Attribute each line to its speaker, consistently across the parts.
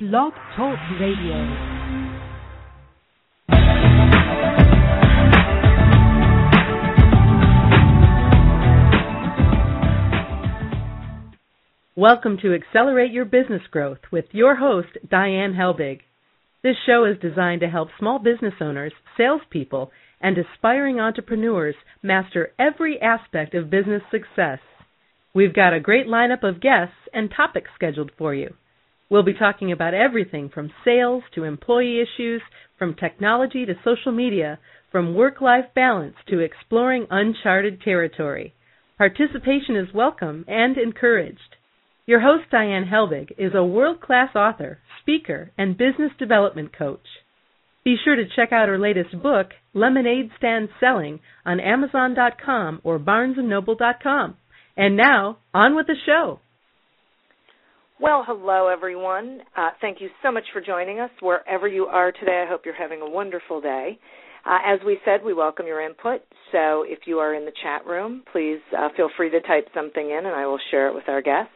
Speaker 1: Blog Talk Radio. Welcome to Accelerate Your Business Growth with your host, Diane Helbig. This show is designed to help small business owners, salespeople, and aspiring entrepreneurs master every aspect of business success. We've got a great lineup of guests and topics scheduled for you. We'll be talking about everything from sales to employee issues, from technology to social media, from work life balance to exploring uncharted territory. Participation is welcome and encouraged. Your host, Diane Helbig, is a world class author, speaker, and business development coach. Be sure to check out her latest book, Lemonade Stand Selling, on Amazon.com or BarnesandNoble.com. And now, on with the show.
Speaker 2: Well, hello everyone. Uh, thank you so much for joining us wherever you are today. I hope you're having a wonderful day. Uh, as we said, we welcome your input. So if you are in the chat room, please uh, feel free to type something in and I will share it with our guest.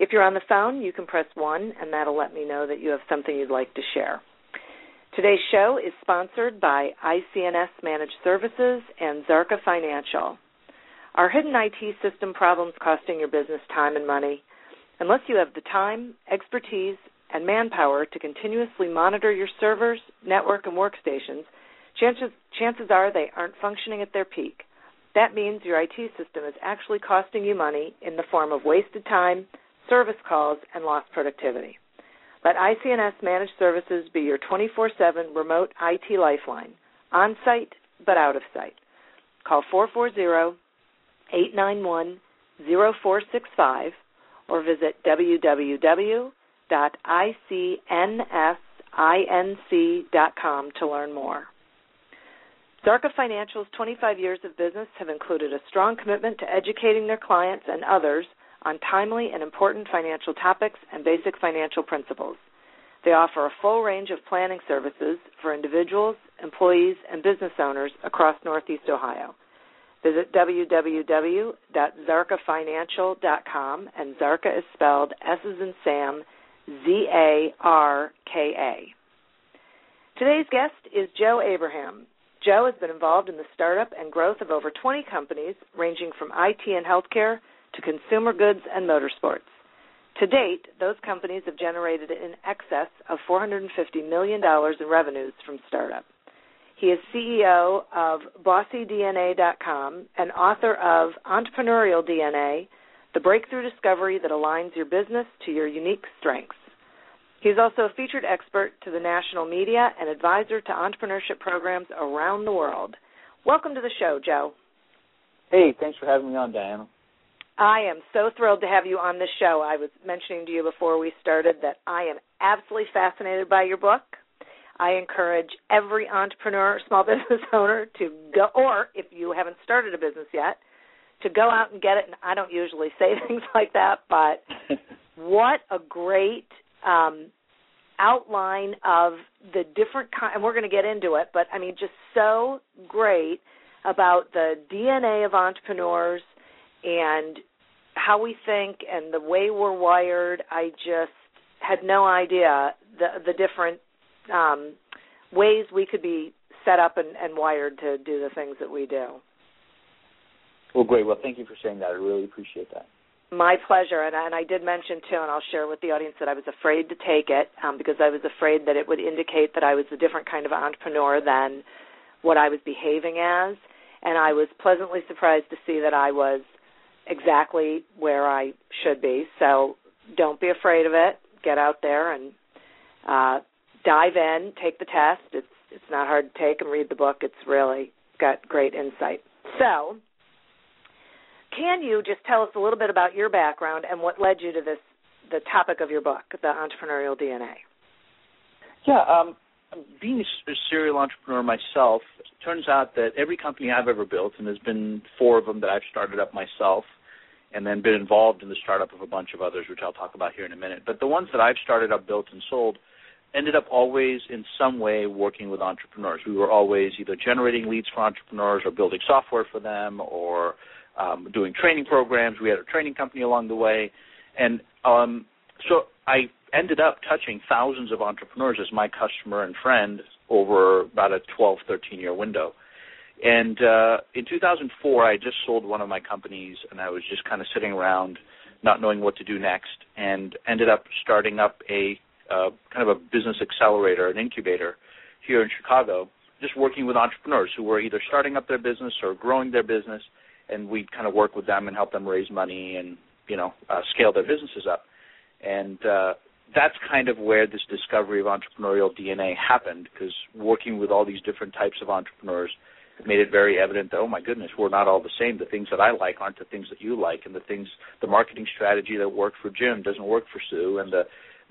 Speaker 2: If you're on the phone, you can press 1 and that'll let me know that you have something you'd like to share. Today's show is sponsored by ICNS Managed Services and Szarka Financial. Are hidden IT system problems costing your business time and money? Unless you have the time, expertise, and manpower to continuously monitor your servers, network, and workstations, chances, chances are they aren't functioning at their peak. That means your IT system is actually costing you money in the form of wasted time, service calls, and lost productivity. Let ICNS Managed Services be your 24 7 remote IT lifeline, on site but out of sight. Call 440 891 0465 or visit www.icnsinc.com to learn more. Szarka Financial's 25 years of business have included a strong commitment to educating their clients and others on timely and important financial topics and basic financial principles. They offer a full range of planning services for individuals, employees, and business owners across Northeast Ohio. Visit www.szarkafinancial.com, and Szarka is spelled S as in Sam, Z A R K A. Today's guest is Joe Abraham. Joe has been involved in the startup and growth of over 20 companies, ranging from IT and healthcare to consumer goods and motorsports. To date, those companies have generated in excess of $450 million in revenues from startup. He is CEO of bosiDNA.com and author of Entrepreneurial DNA, the breakthrough discovery that aligns your business to your unique strengths. He's also a featured expert to the national media and advisor to entrepreneurship programs around the world. Welcome to the show, Joe.
Speaker 3: Hey, thanks for having me on, Diana.
Speaker 2: I am so thrilled to have you on this show. I was mentioning to you before we started that I am absolutely fascinated by your book. I encourage every entrepreneur, small business owner to go, or if you haven't started a business yet, to go out and get it. And I don't usually say things like that, but what a great um, outline of the different kind, and we're going to get into it, but I mean, just so great about the DNA of entrepreneurs and how we think and the way we're wired. I just had no idea the the different um, ways we could be set up and, and wired to do the things that we do.
Speaker 3: Well, great. Well, thank you for saying that. I really appreciate that.
Speaker 2: My pleasure, and, and I did mention too, and I'll share with the audience that I was afraid to take it um, because I was afraid that it would indicate that I was a different kind of entrepreneur than what I was behaving as, and I was pleasantly surprised to see that I was exactly where I should be. So don't be afraid of it. Get out there and uh, dive in, take the test. It's it's not hard to take and read the book. It's really got great insight. So, can you just tell us a little bit about your background and what led you to this the topic of your book, the entrepreneurial DNA?
Speaker 3: Yeah, um, being a serial entrepreneur myself, it turns out that every company I've ever built, and there's been four of them that I've started up myself, and then been involved in the startup of a bunch of others, which I'll talk about here in a minute. But the ones that I've started up, built, and sold ended up always in some way working with entrepreneurs. We were always either generating leads for entrepreneurs or building software for them or um, doing training programs. We had a training company along the way. And um, so I ended up touching thousands of entrepreneurs as my customer and friend over about a 12, 13 year window. And uh, in 2004, I just sold one of my companies, and I was just kind of sitting around, not knowing what to do next, and ended up starting up a kind of a business accelerator, an incubator, here in Chicago, just working with entrepreneurs who were either starting up their business or growing their business, and we'd kind of work with them and help them raise money and you know uh, scale their businesses up. And uh, that's kind of where this discovery of entrepreneurial DNA happened, because working with all these different types of entrepreneurs made it very evident that oh my goodness, we're not all the same. The things that I like aren't the things that you like, and the things, the marketing strategy that worked for Jim doesn't work for Sue, and the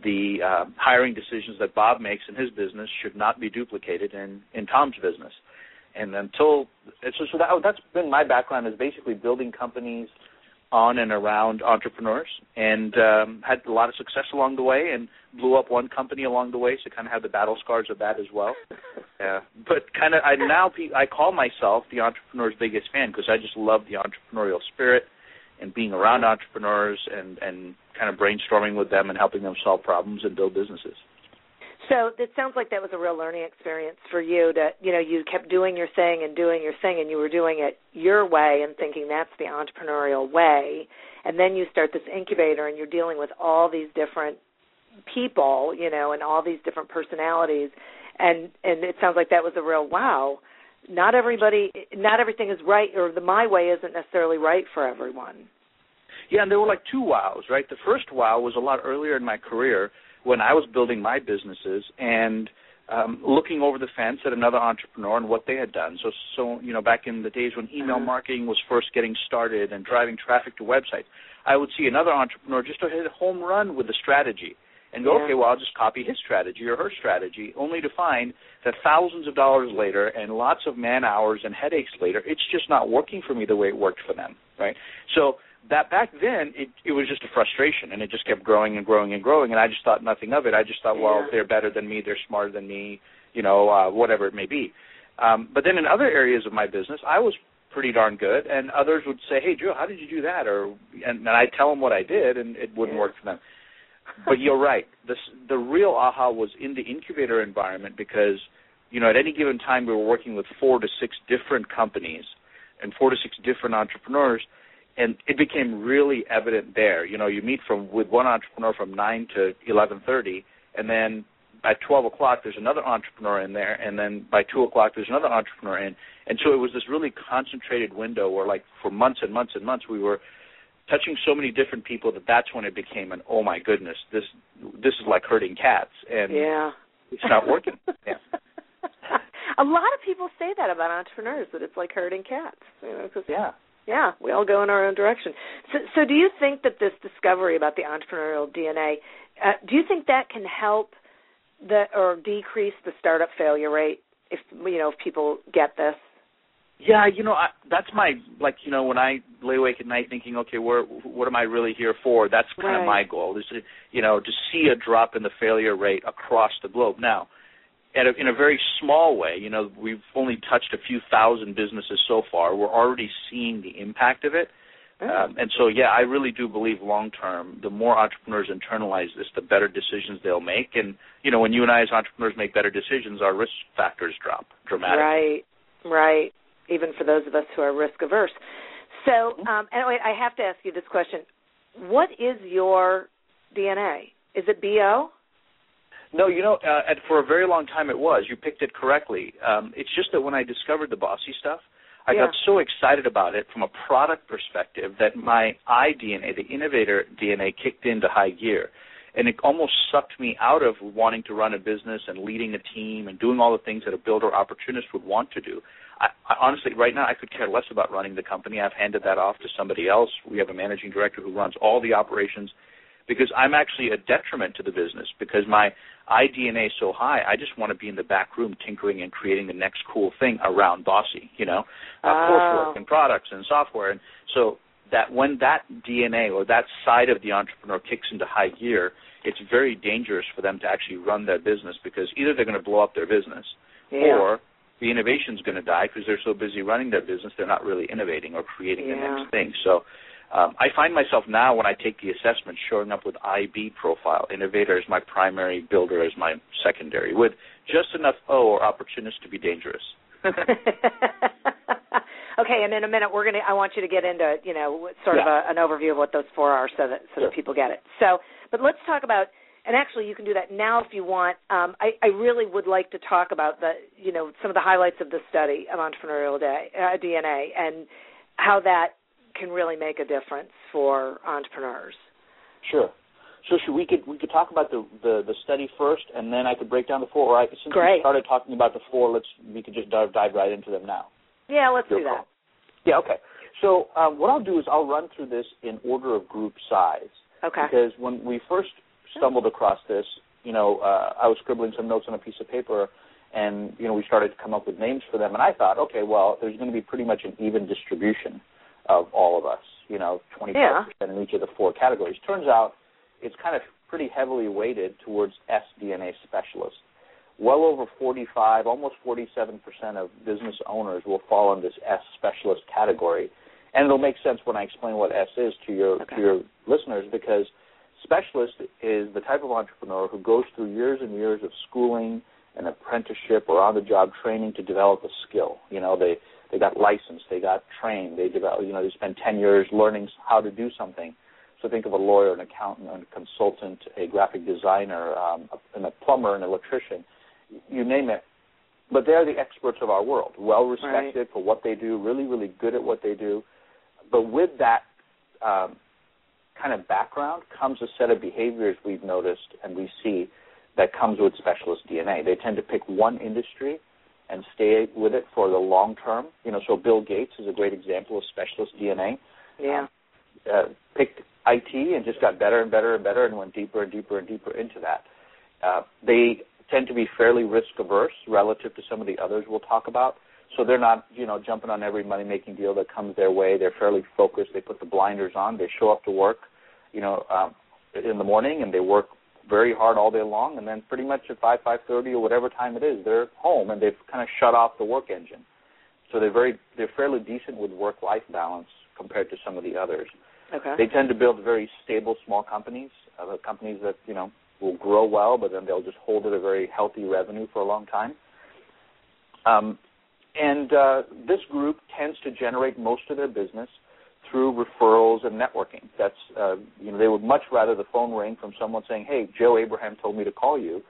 Speaker 3: the uh, hiring decisions that Bob makes in his business should not be duplicated in in Tom's business. And until so, so that, that's been my background is basically building companies on and around entrepreneurs, and um, had a lot of success along the way, and blew up one company along the way, so kind of have the battle scars of that as well. Yeah, but kind of I now I call myself the entrepreneur's biggest fan because I just love the entrepreneurial spirit and being around entrepreneurs and and kind of brainstorming with them and helping them solve problems and build businesses.
Speaker 2: So it sounds like that was a real learning experience for you to, you know, you kept doing your thing and doing your thing and you were doing it your way and thinking that's the entrepreneurial way. And then you start this incubator and you're dealing with all these different people, you know, and all these different personalities. And and it sounds like that was a real wow. Not everybody not everything is right or the my way isn't necessarily right for everyone.
Speaker 3: Yeah, and there were like two wows, right? The first wow was a lot earlier in my career when I was building my businesses and um, looking over the fence at another entrepreneur and what they had done. So, so you know, back in the days when email uh-huh. marketing was first getting started and driving traffic to websites, I would see another entrepreneur just hit a home run with a strategy and go, yeah. okay, well, I'll just copy his strategy or her strategy, only to find that thousands of dollars later and lots of man hours and headaches later, it's just not working for me the way it worked for them, right? So that back then it it was just a frustration and it just kept growing and growing and growing and I just thought nothing of it. I just thought, well, they're better than me, they're smarter than me, you know, uh whatever it may be. Um but then in other areas of my business, I was pretty darn good and others would say, "Hey, Joe, how did you do that?" or and, and I'd tell them what I did and it wouldn't
Speaker 2: yeah.
Speaker 3: work for them. But you're right. The the real aha was in the incubator environment because you know, at any given time we were working with 4 to 6 different companies and 4 to 6 different entrepreneurs and it became really evident there. You know, you meet from with one entrepreneur from nine to eleven thirty, and then at twelve o'clock there's another entrepreneur in there, and then by two o'clock there's another entrepreneur in, and so it was this really concentrated window where, like, for months and months and months, we were touching so many different people that that's when it became an oh my goodness, this this is like herding cats, and
Speaker 2: yeah,
Speaker 3: it's not working. yeah.
Speaker 2: A lot of people say that about entrepreneurs that it's like herding cats. You know, cause
Speaker 3: yeah
Speaker 2: yeah, we all go in our own direction. So, so do you think that this discovery about the entrepreneurial DNA, uh, do you think that can help the or decrease the startup failure rate if you know if people get this?
Speaker 3: Yeah, you know, I, that's my like you know when I lay awake at night thinking, okay, where what am I really here for? That's kind
Speaker 2: right.
Speaker 3: of my goal is to you know to see a drop in the failure rate across the globe. Now, a, in a very small way. You know, we've only touched a few thousand businesses so far. We're already seeing the impact of it. Um, and so, yeah, I really do believe long term, the more entrepreneurs internalize this, the better decisions they'll make. And you know, when you and I as entrepreneurs make better decisions, our risk factors drop dramatically.
Speaker 2: Right, right. Even for those of us who are risk averse. So,
Speaker 3: mm-hmm.
Speaker 2: um, anyway, I have to ask you this question: What is your DNA? Is it BO?
Speaker 3: No, you know, uh, and for a very long time it was. You picked it correctly. Um, it's just that when I discovered the BOSI stuff, I
Speaker 2: yeah.
Speaker 3: got so excited about it from a product perspective that my I DNA, the innovator DNA, kicked into high gear. And it almost sucked me out of wanting to run a business and leading a team and doing all the things that a builder opportunist would want to do. I, I honestly, right now, I could care less about running the company. I've handed that off to somebody else. We have a managing director who runs all the operations because I'm actually a detriment to the business because my iDNA is so high. I just want to be in the back room tinkering and creating the next cool thing around BOSI, you know, uh,
Speaker 2: oh.
Speaker 3: coursework and products and software. And so that when that DNA or that side of the entrepreneur kicks into high gear, it's very dangerous for them to actually run their business because either they're going to blow up their business
Speaker 2: yeah.
Speaker 3: or the innovation is going to die because they're so busy running their business they're not really innovating or creating
Speaker 2: yeah.
Speaker 3: the next thing. So Um, I find myself now when I take the assessment showing up with IB profile, innovator as my primary, builder as my secondary, with just enough O or opportunist to be dangerous.
Speaker 2: okay, and in a minute we're gonna. I want you to get into you know sort
Speaker 3: yeah.
Speaker 2: of a, an overview of what those four are, so that so
Speaker 3: sure.
Speaker 2: that people get it. So, but let's talk about. And actually, you can do that now if you want. Um, I, I really would like to talk about the, you know, some of the highlights of the study of entrepreneurial day, uh, DNA and how that can really make a difference for entrepreneurs.
Speaker 3: Sure. So should we could we could talk about the, the, the study first, and then I could break down the four. Right? I, since
Speaker 2: Great.
Speaker 3: we started talking about the four, let's we could just dive, dive right into them now.
Speaker 2: Yeah, let's
Speaker 3: Your
Speaker 2: do that.
Speaker 3: Yeah. Okay. So um, what I'll do is I'll run through this in order of group size.
Speaker 2: Okay.
Speaker 3: Because when we first stumbled across this, you know, uh, I was scribbling some notes on a piece of paper, and you know, we started to come up with names for them, and I thought, okay, well, there's going to be pretty much an even distribution of all of us. You know, 25%
Speaker 2: Yeah.
Speaker 3: in each of the four categories. Turns out, it's kind of pretty heavily weighted towards sDNA specialists. Well over 45, almost 47% of business owners will fall in this S specialist category. And it'll make sense when I explain what S is to your
Speaker 2: Okay.
Speaker 3: to your listeners because specialist is the type of entrepreneur who goes through years and years of schooling and apprenticeship or on the job training to develop a skill. You know, they they got licensed, they got trained, they develop, you know, they spend 10 years learning how to do something. So think of a lawyer, an accountant, a consultant, a graphic designer, um, a, and a plumber, an electrician, you name it. But they're the experts of our world, well respected for what they do, really, really good at what they do. But with that um, kind of background comes a set of behaviors we've noticed and we see that comes with specialist DNA. They tend to pick one industry and stay with it for the long term. You know, so Bill Gates is a great example of specialist DNA.
Speaker 2: Yeah.
Speaker 3: Uh, picked IT and just got better and better and better and went deeper and deeper and deeper into that. Uh, they tend to be fairly risk averse relative to some of the others we'll talk about. So they're not, you know, jumping on every money making deal that comes their way. They're fairly focused. They put the blinders on. They show up to work, you know, um, in the morning and they work very hard all day long. And then pretty much at five, five thirty or whatever time it is, they're home and they've kind of shut off the work engine. So they're very, they're fairly decent with work life balance compared to some of the others.
Speaker 2: Okay.
Speaker 3: They tend to build very stable small companies, uh, companies that you know will grow well, but then they'll just hold at a very healthy revenue for a long time. Um, and uh, this group tends to generate most of their business through referrals and networking. That's uh, you know they would much rather the phone ring from someone saying, "Hey, Joe Abraham told me to call you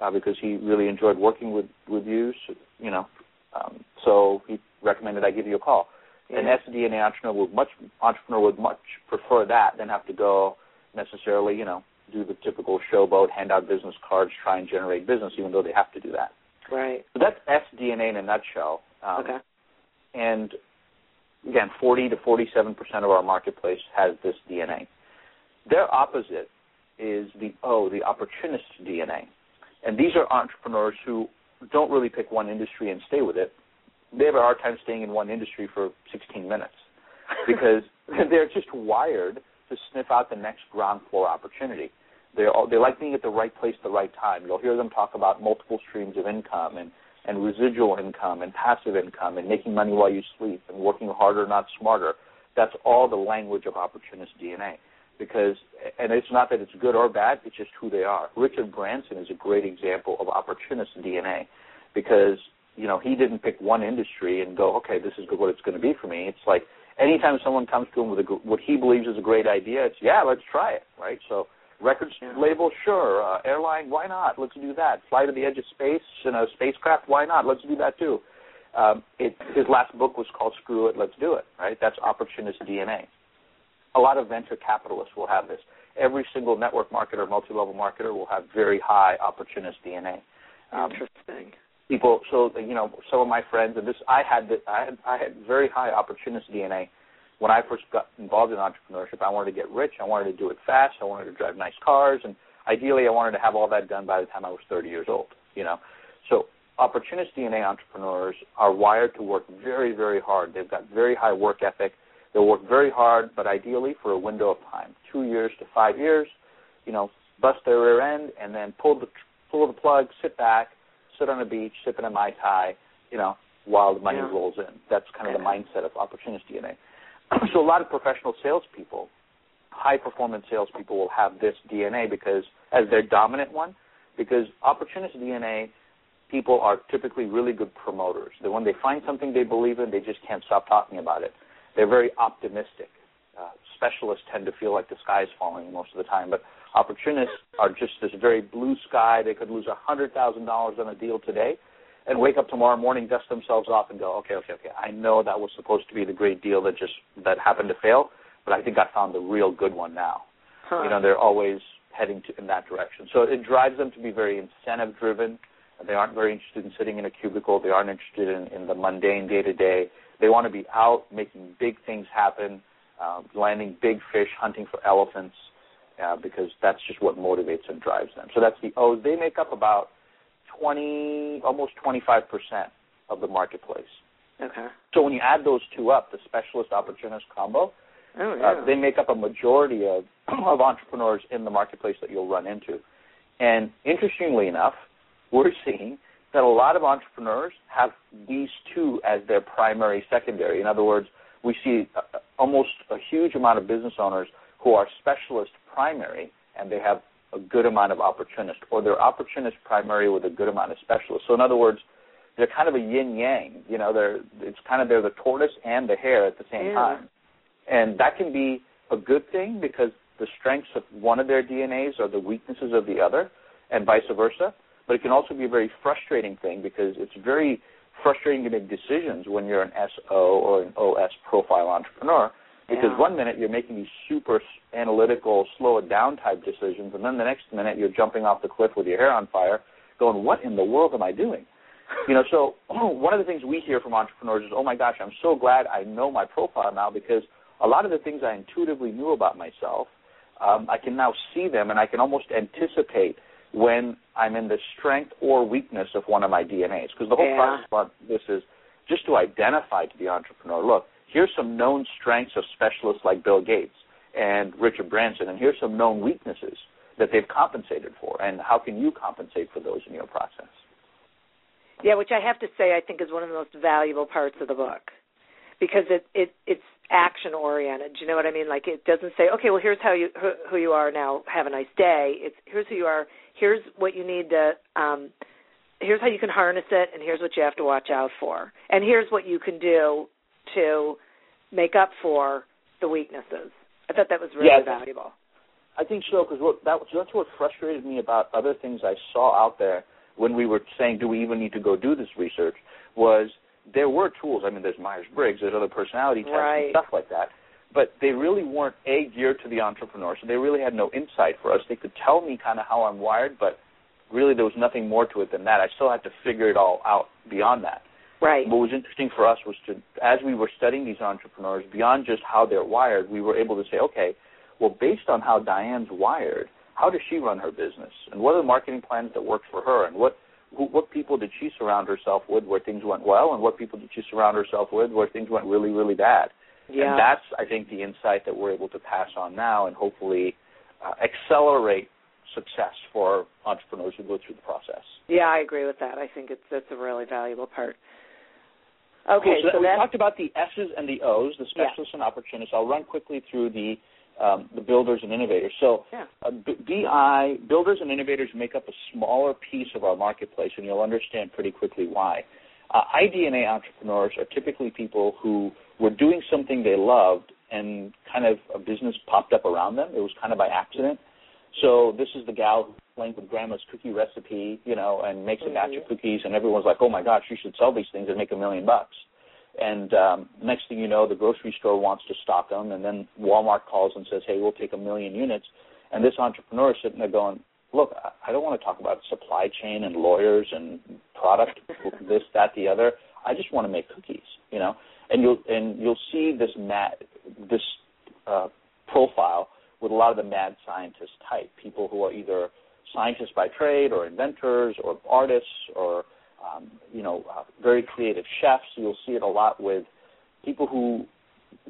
Speaker 3: uh, because he really enjoyed working with with you." So, you know, um, so he recommended I give you a call.
Speaker 2: Yeah.
Speaker 3: An SDNA entrepreneur would much entrepreneur would much prefer that than have to go necessarily, you know, do the typical showboat, hand out business cards, try and generate business, even though they have to do that.
Speaker 2: Right.
Speaker 3: So that's SDNA in a nutshell. Um,
Speaker 2: Okay.
Speaker 3: And again, 40 to 47 percent of our marketplace has this DNA. Their opposite is the O, the opportunist DNA. And these are entrepreneurs who don't really pick one industry and stay with it. They have a hard time staying in one industry for 16 minutes because they're just wired to sniff out the next ground floor opportunity. They all, they like being at the right place at the right time. You'll hear them talk about multiple streams of income and and residual income and passive income and making money while you sleep and working harder, not smarter. That's all the language of opportunist DNA. Because, and it's not that it's good or bad, it's just who they are. Richard Branson is a great example of opportunist DNA because, you know, he didn't pick one industry and go, okay, this is what it's going to be for me. It's like anytime someone comes to him with a, what he believes is a great idea, it's, yeah, let's try it, right? So, Records label, sure. Uh, airline, why not? Let's do that. Fly to the edge of space in a spacecraft, why not? Let's do that too. Um, it, his last book was called Screw It, Let's Do It. Right? That's opportunist DNA. A lot of venture capitalists will have this. Every single network marketer, multi-level marketer will have very high opportunist DNA. Um,
Speaker 2: Interesting.
Speaker 3: people so you know some of my friends and this I had the, I had I had very high opportunist DNA when I first got involved in entrepreneurship. I wanted to get rich. I wanted to do it fast. I wanted to drive nice cars, and ideally, I wanted to have all that done by the time I was 30 years old. You know, so opportunist DNA entrepreneurs are wired to work very, very hard. They've got very high work ethic. They'll work very hard, but ideally for a window of time, two years to five years. You know, bust their rear end and then pull the pull the plug, sit back, sit on a beach, sipping a mai tai. You know, while the money
Speaker 2: Yeah.
Speaker 3: rolls in. That's kind of the mindset of opportunist DNA. so a lot of professional salespeople, high performance salespeople, will have this DNA because as their dominant one, because opportunist DNA people are typically really good promoters. That when they find something they believe in, they just can't stop talking about it. They're very optimistic. Uh, specialists tend to feel like the sky is falling most of the time, but opportunists are just this very blue sky. They could lose a hundred thousand dollars on a deal today, and wake up tomorrow morning, dust themselves off, and go, okay, okay, okay. I know that was supposed to be the great deal that just that happened to fail, but I think I found the real good one now.
Speaker 2: Huh.
Speaker 3: You know, they're always heading to, in that direction. So it drives them to be very incentive driven. They aren't very interested in sitting in a cubicle. They aren't interested in, in the mundane day to day. They want to be out making big things happen, uh, landing big fish, hunting for elephants, uh, because that's just what motivates and drives them. So that's the O's. They make up about 20, almost 25% of the marketplace.
Speaker 2: Okay.
Speaker 3: So when you add those two up, the specialist opportunist combo,
Speaker 2: Oh yeah.
Speaker 3: uh, they make up a majority of, of entrepreneurs in the marketplace that you'll run into. And interestingly enough, we're seeing that a lot of entrepreneurs have these two as their primary secondary. In other words, we see uh, almost a huge amount of business owners who are specialist primary and they have a good amount of opportunists, or they're opportunist primary with a good amount of specialists. So in other words, they're kind of a yin yang. You know, they're it's kind of they're the tortoise and the hare at the same
Speaker 2: Yeah.
Speaker 3: time, and that can be a good thing because the strengths of one of their DNAs are the weaknesses of the other, and vice versa. But it can also be a very frustrating thing because it's very frustrating to make decisions when you're an SO or an OS profile entrepreneur because
Speaker 2: Yeah.
Speaker 3: one minute you're making these super analytical, slow it down type decisions, and then the next minute you're jumping off the cliff with your hair on fire, going, "What in the world am I doing?" You know, so one of the things we hear from entrepreneurs is, "Oh my gosh, I'm so glad I know my profile now because a lot of the things I intuitively knew about myself, um, I can now see them, and I can almost anticipate when I'm in the strength or weakness of one of my DNAs. Because the whole
Speaker 2: Yeah.
Speaker 3: process about this is just to identify to the entrepreneur, look, here's some known strengths of specialists like Bill Gates and Richard Branson, and here's some known weaknesses that they've compensated for, and how can you compensate for those in your process?
Speaker 2: Yeah, which I have to say I think is one of the most valuable parts of the book because it it it's action oriented. Do you know what I mean? Like it doesn't say, okay, well here's how you who, who you are now. Have a nice day. It's here's who you are. Here's what you need to. um Here's how you can harness it, and here's what you have to watch out for, and here's what you can do to make up for the weaknesses. I thought that was really
Speaker 3: Yeah.
Speaker 2: valuable.
Speaker 3: I think so because what that that's what frustrated me about other things I saw out there when we were saying, do we even need to go do this research? Was there were tools. I mean, there's Myers Briggs, there's other personality tests
Speaker 2: Right.
Speaker 3: and stuff like that, but they really weren't a geared to the entrepreneur. So they really had no insight for us. They could tell me kind of how I'm wired, but really there was nothing more to it than that. I still had to figure it all out beyond that.
Speaker 2: Right.
Speaker 3: What was interesting for us was to, as we were studying these entrepreneurs, beyond just how they're wired, we were able to say, okay, well, based on how Diane's wired, how does she run her business, and what are the marketing plans that work for her, and what who, what people did she surround herself with where things went well, and what people did she surround herself with where things went really, really bad.
Speaker 2: Yeah.
Speaker 3: And that's, I think, the insight that we're able to pass on now, and hopefully uh, accelerate success for entrepreneurs who go through the process.
Speaker 2: Yeah, I agree with that. I think it's that's a really valuable part. Okay.
Speaker 3: So,
Speaker 2: so
Speaker 3: we talked about the S's and the O's, the
Speaker 2: Yeah.
Speaker 3: specialists and opportunists. I'll run quickly through the um, the builders and innovators. So,
Speaker 2: Yeah.
Speaker 3: uh, B- BI builders and innovators make up a smaller piece of our marketplace, and you'll understand pretty quickly why. Uh, iDNA entrepreneurs are typically people who were doing something they loved, and kind of a business popped up around them. It was kind of by accident. So this is the gal playing with grandma's cookie recipe, you know, and makes a batch of cookies, and everyone's like, "Oh my gosh, you should sell these things and make a million bucks." And um, next thing you know, the grocery store wants to stock them, and then Walmart calls and says, "Hey, we'll take a million units." And this entrepreneur is sitting there going, "Look, I- I don't want to talk about supply chain and lawyers and product, this, that, the other. I just want to make cookies, you know." And you'll and you'll see this mad this uh, profile with a lot of the mad scientist type people who are either scientists by trade or inventors or artists or um, you know uh, very creative chefs. You'll see it a lot with people who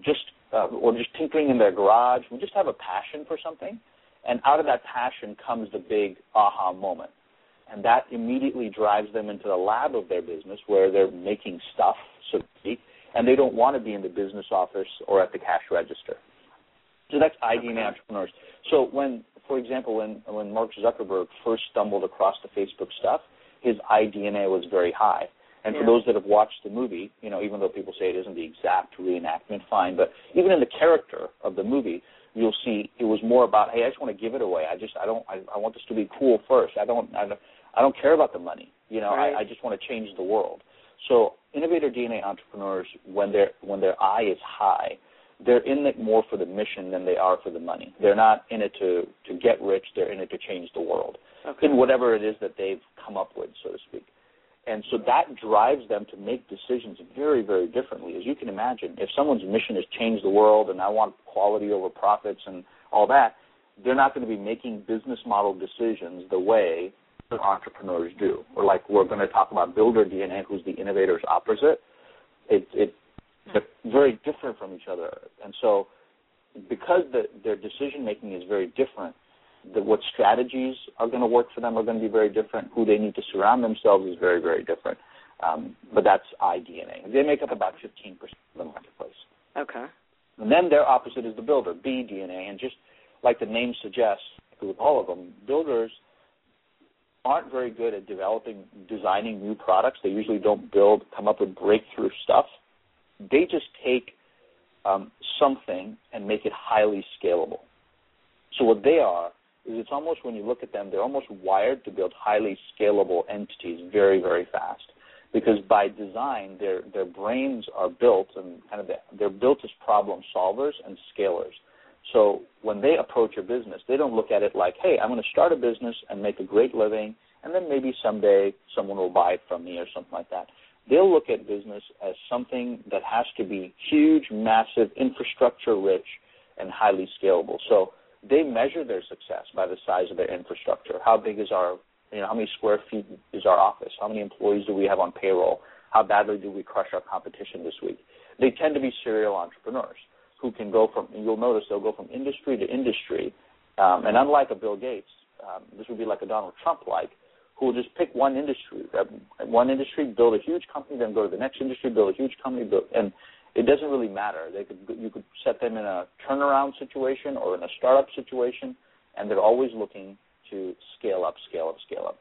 Speaker 3: just uh, or just tinkering in their garage. We just have a passion for something, and out of that passion comes the big aha moment, and that immediately drives them into the lab of their business where they're making stuff, so to speak, and they don't want to be in the business office or at the cash register. So that's iDNA okay. entrepreneurs. So when, for example, when when Mark Zuckerberg first stumbled across the Facebook stuff, his iDNA was very high. And yeah. for those that have watched the movie, you know, even though people say it isn't the exact reenactment, fine, but even in the character of the movie, you'll see it was more about, hey, I just want to give it away. I just, I don't, I, I want this to be cool first. I don't, I don't, I don't care about the money. You know, right. I, I just want to change the world. So innovator DNA entrepreneurs, when their when their eye is high, they're in it more for the mission than they are for the money. They're not in it to to get rich. They're in it to change the world
Speaker 2: okay.
Speaker 3: in whatever it is that they've come up with, so to speak. And so that drives them to make decisions very, very differently. As you can imagine, if someone's mission is change the world and I want quality over profits and all that, they're not going to be making business model decisions the way entrepreneurs do. Or like we're going to talk about Builder DNA, who's the innovator's opposite. It, it, they're very different from each other. And so because the, their decision making is very different, the, what strategies are going to work for them are going to be very different. Who they need to surround themselves is very, very different. Um, but that's iDNA. They make up about 15% of the marketplace.
Speaker 2: Okay.
Speaker 3: And then their opposite is the builder, BDNA. And just like the name suggests, with all of them, builders aren't very good at developing, designing new products. They usually don't build, come up with breakthrough stuff. They just take um, something and make it highly scalable. So what they are is it's almost when you look at them, they're almost wired to build highly scalable entities very, very fast. Because by design, their their brains are built and kind of they're built as problem solvers and scalers. So when they approach a business, they don't look at it like, hey, I'm going to start a business and make a great living, and then maybe someday someone will buy it from me or something like that. They'll look at business as something that has to be huge, massive, infrastructure rich, and highly scalable. So they measure their success by the size of their infrastructure. How big is our, you know, how many square feet is our office? How many employees do we have on payroll? How badly do we crush our competition this week? They tend to be serial entrepreneurs who can go from, you'll notice they'll go from industry to industry. Um, and unlike a Bill Gates, um, this would be like a Donald Trump like, who will just pick one industry, one industry, build a huge company, then go to the next industry, build a huge company, build, and it doesn't really matter. They could you could set them in a turnaround situation or in a startup situation, and they're always looking to scale up, scale up, scale up.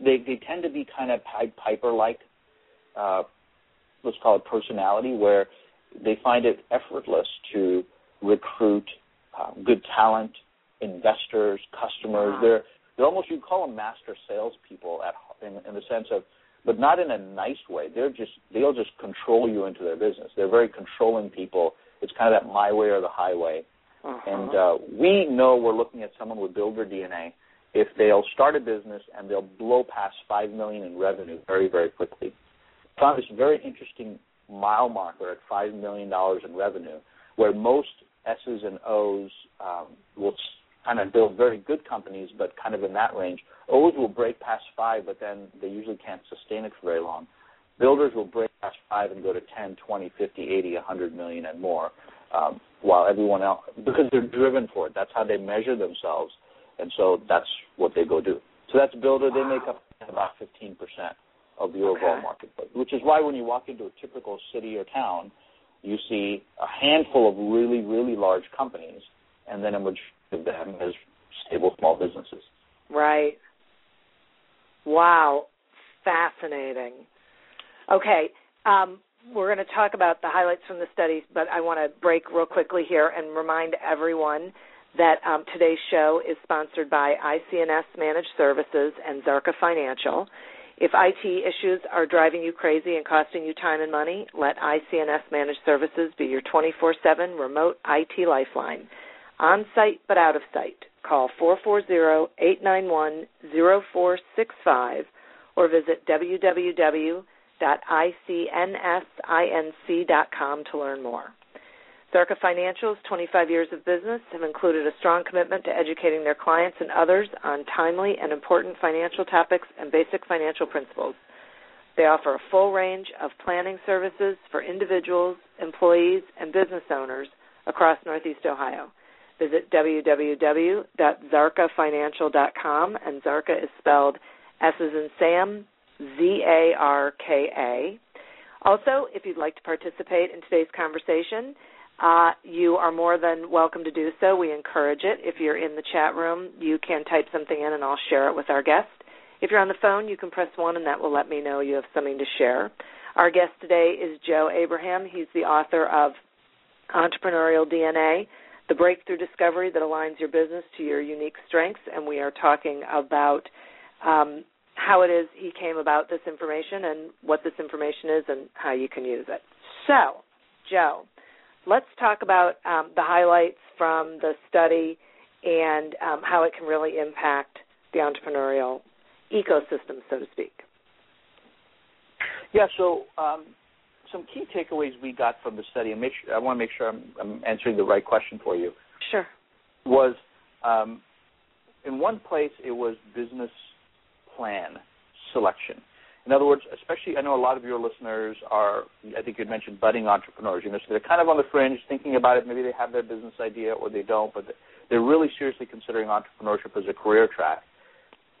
Speaker 3: They they tend to be kind of Pied Piper like, uh, let's call it personality, where they find it effortless to recruit uh, good talent, investors, customers. Wow. They're they're almost you call them master salespeople at in, in the sense of but not in a nice way. They're just they'll just control you into their business. They're very controlling people. It's kind of that my way or the highway.
Speaker 2: Uh-huh.
Speaker 3: And uh, we know we're looking at someone with builder DNA if they'll start a business and they'll blow past five million in revenue very very quickly. Found this very interesting mile marker at five million dollars in revenue, where most S's and O's um, will kind of build very good companies, but kind of in that range. O's will break past five, but then they usually can't sustain it for very long. Builders will break past five and go to 10, 20, 50, 80, 100 million and more, um, while everyone else, because they're driven for it. That's how they measure themselves, and so that's what they go do. So that's builder. They make up about 15% of the overall
Speaker 2: okay.
Speaker 3: marketplace, which is why when you walk into a typical city or town, you see a handful of really, really large companies, and then a majority of them as stable small businesses.
Speaker 2: Right. Wow. Fascinating. Okay. Um, we're going to talk about the highlights from the studies, but I want to break real quickly here and remind everyone that um, today's show is sponsored by ICNS Managed Services and Szarka Financial. If IT issues are driving you crazy and costing you time and money, let ICNS Managed Services be your 24 7 remote IT lifeline on site but out of sight. Call 440-891-0465 or visit www.icnsinc.com to learn more. Szarka Financial's 25 years of business have included a strong commitment to educating their clients and others on timely and important financial topics and basic financial principles. They offer a full range of planning services for individuals, employees, and business owners across Northeast Ohio. Visit www.szarkafinancial.com, and Szarka is spelled S as in Sam, Z A R K A. Also, if you'd like to participate in today's conversation, uh, you are more than welcome to do so. We encourage it. If you're in the chat room, you can type something in and I'll share it with our guest. If you're on the phone, you can press 1 and that will let me know you have something to share. Our guest today is Joe Abraham. He's the author of Entrepreneurial DNA, the breakthrough discovery that aligns your business to your unique strengths. And we are talking about um, how it is he came about this information and what this information is and how you can use it. So, Joe, let's talk about um, the highlights from the study and um, how it can really impact the entrepreneurial ecosystem, so to speak.
Speaker 3: Yeah, so um, some key takeaways we got from the study, and make sure, I want to make sure I'm, I'm, answering the right question for you.
Speaker 2: Sure.
Speaker 3: Was um, in one place it was business plan selection. In other words, especially I know a lot of your listeners are, I think you mentioned budding entrepreneurs. You know, so they're kind of on the fringe, thinking about it. Maybe they have their business idea or they don't, but they're really seriously considering entrepreneurship as a career track.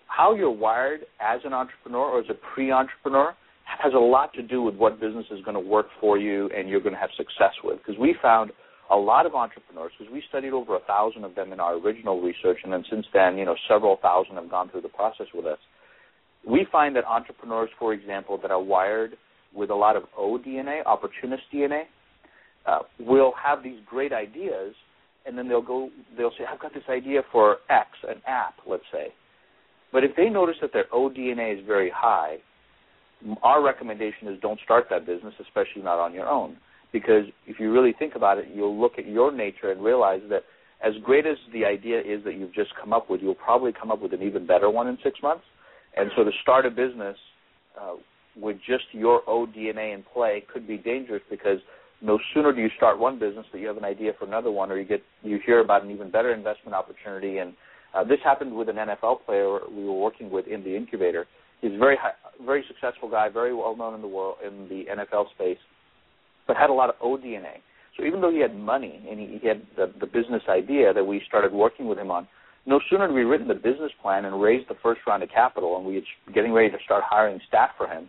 Speaker 3: How you're wired as an entrepreneur or as a pre-entrepreneur has a lot to do with what business is going to work for you and you're going to have success with. Because we found a lot of entrepreneurs, because we studied over a thousand of them in our original research, and then since then, you know, several thousand have gone through the process with us we find that entrepreneurs, for example, that are wired with a lot of O DNA, opportunist DNA, uh, will have these great ideas, and then they'll go, they'll say, "I've got this idea for X, an app, let's say." But if they notice that their O DNA is very high, our recommendation is don't start that business, especially not on your own, because if you really think about it, you'll look at your nature and realize that as great as the idea is that you've just come up with, you'll probably come up with an even better one in six months and so to start a business uh, with just your ODNA in play could be dangerous because no sooner do you start one business that you have an idea for another one, or you get you hear about an even better investment opportunity. And uh, this happened with an NFL player we were working with in the incubator. He's a very high, very successful guy, very well known in the world in the NFL space, but had a lot of ODNA. So even though he had money and he, he had the, the business idea that we started working with him on, no sooner had we written the business plan and raised the first round of capital and we were getting ready to start hiring staff for him,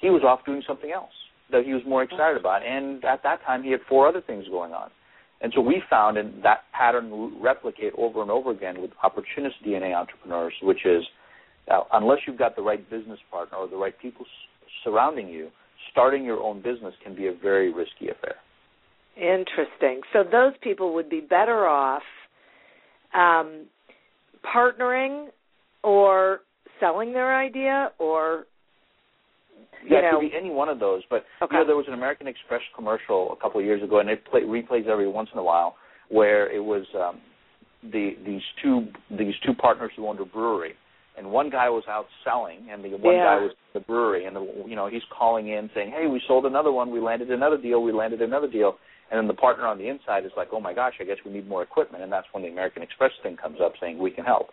Speaker 3: he was off doing something else that he was more excited about. And at that time, he had four other things going on. And so we found and that pattern replicate over and over again with opportunist DNA entrepreneurs, which is uh, unless you've got the right business partner or the right people s- surrounding you, starting your own business can be a very risky affair.
Speaker 2: Interesting. So those people would be better off um, partnering or selling their idea or
Speaker 3: yeah,
Speaker 2: know,
Speaker 3: it could be any one of those. But
Speaker 2: okay.
Speaker 3: you know, there was an American Express commercial a couple of years ago, and it play, replays every once in a while, where it was um, the these two these two partners who owned a brewery, and one guy was out selling, and the one
Speaker 2: yeah.
Speaker 3: guy was the brewery, and the, you know he's calling in saying, "Hey, we sold another one, we landed another deal, we landed another deal," and then the partner on the inside is like, "Oh my gosh, I guess we need more equipment," and that's when the American Express thing comes up saying, "We can help."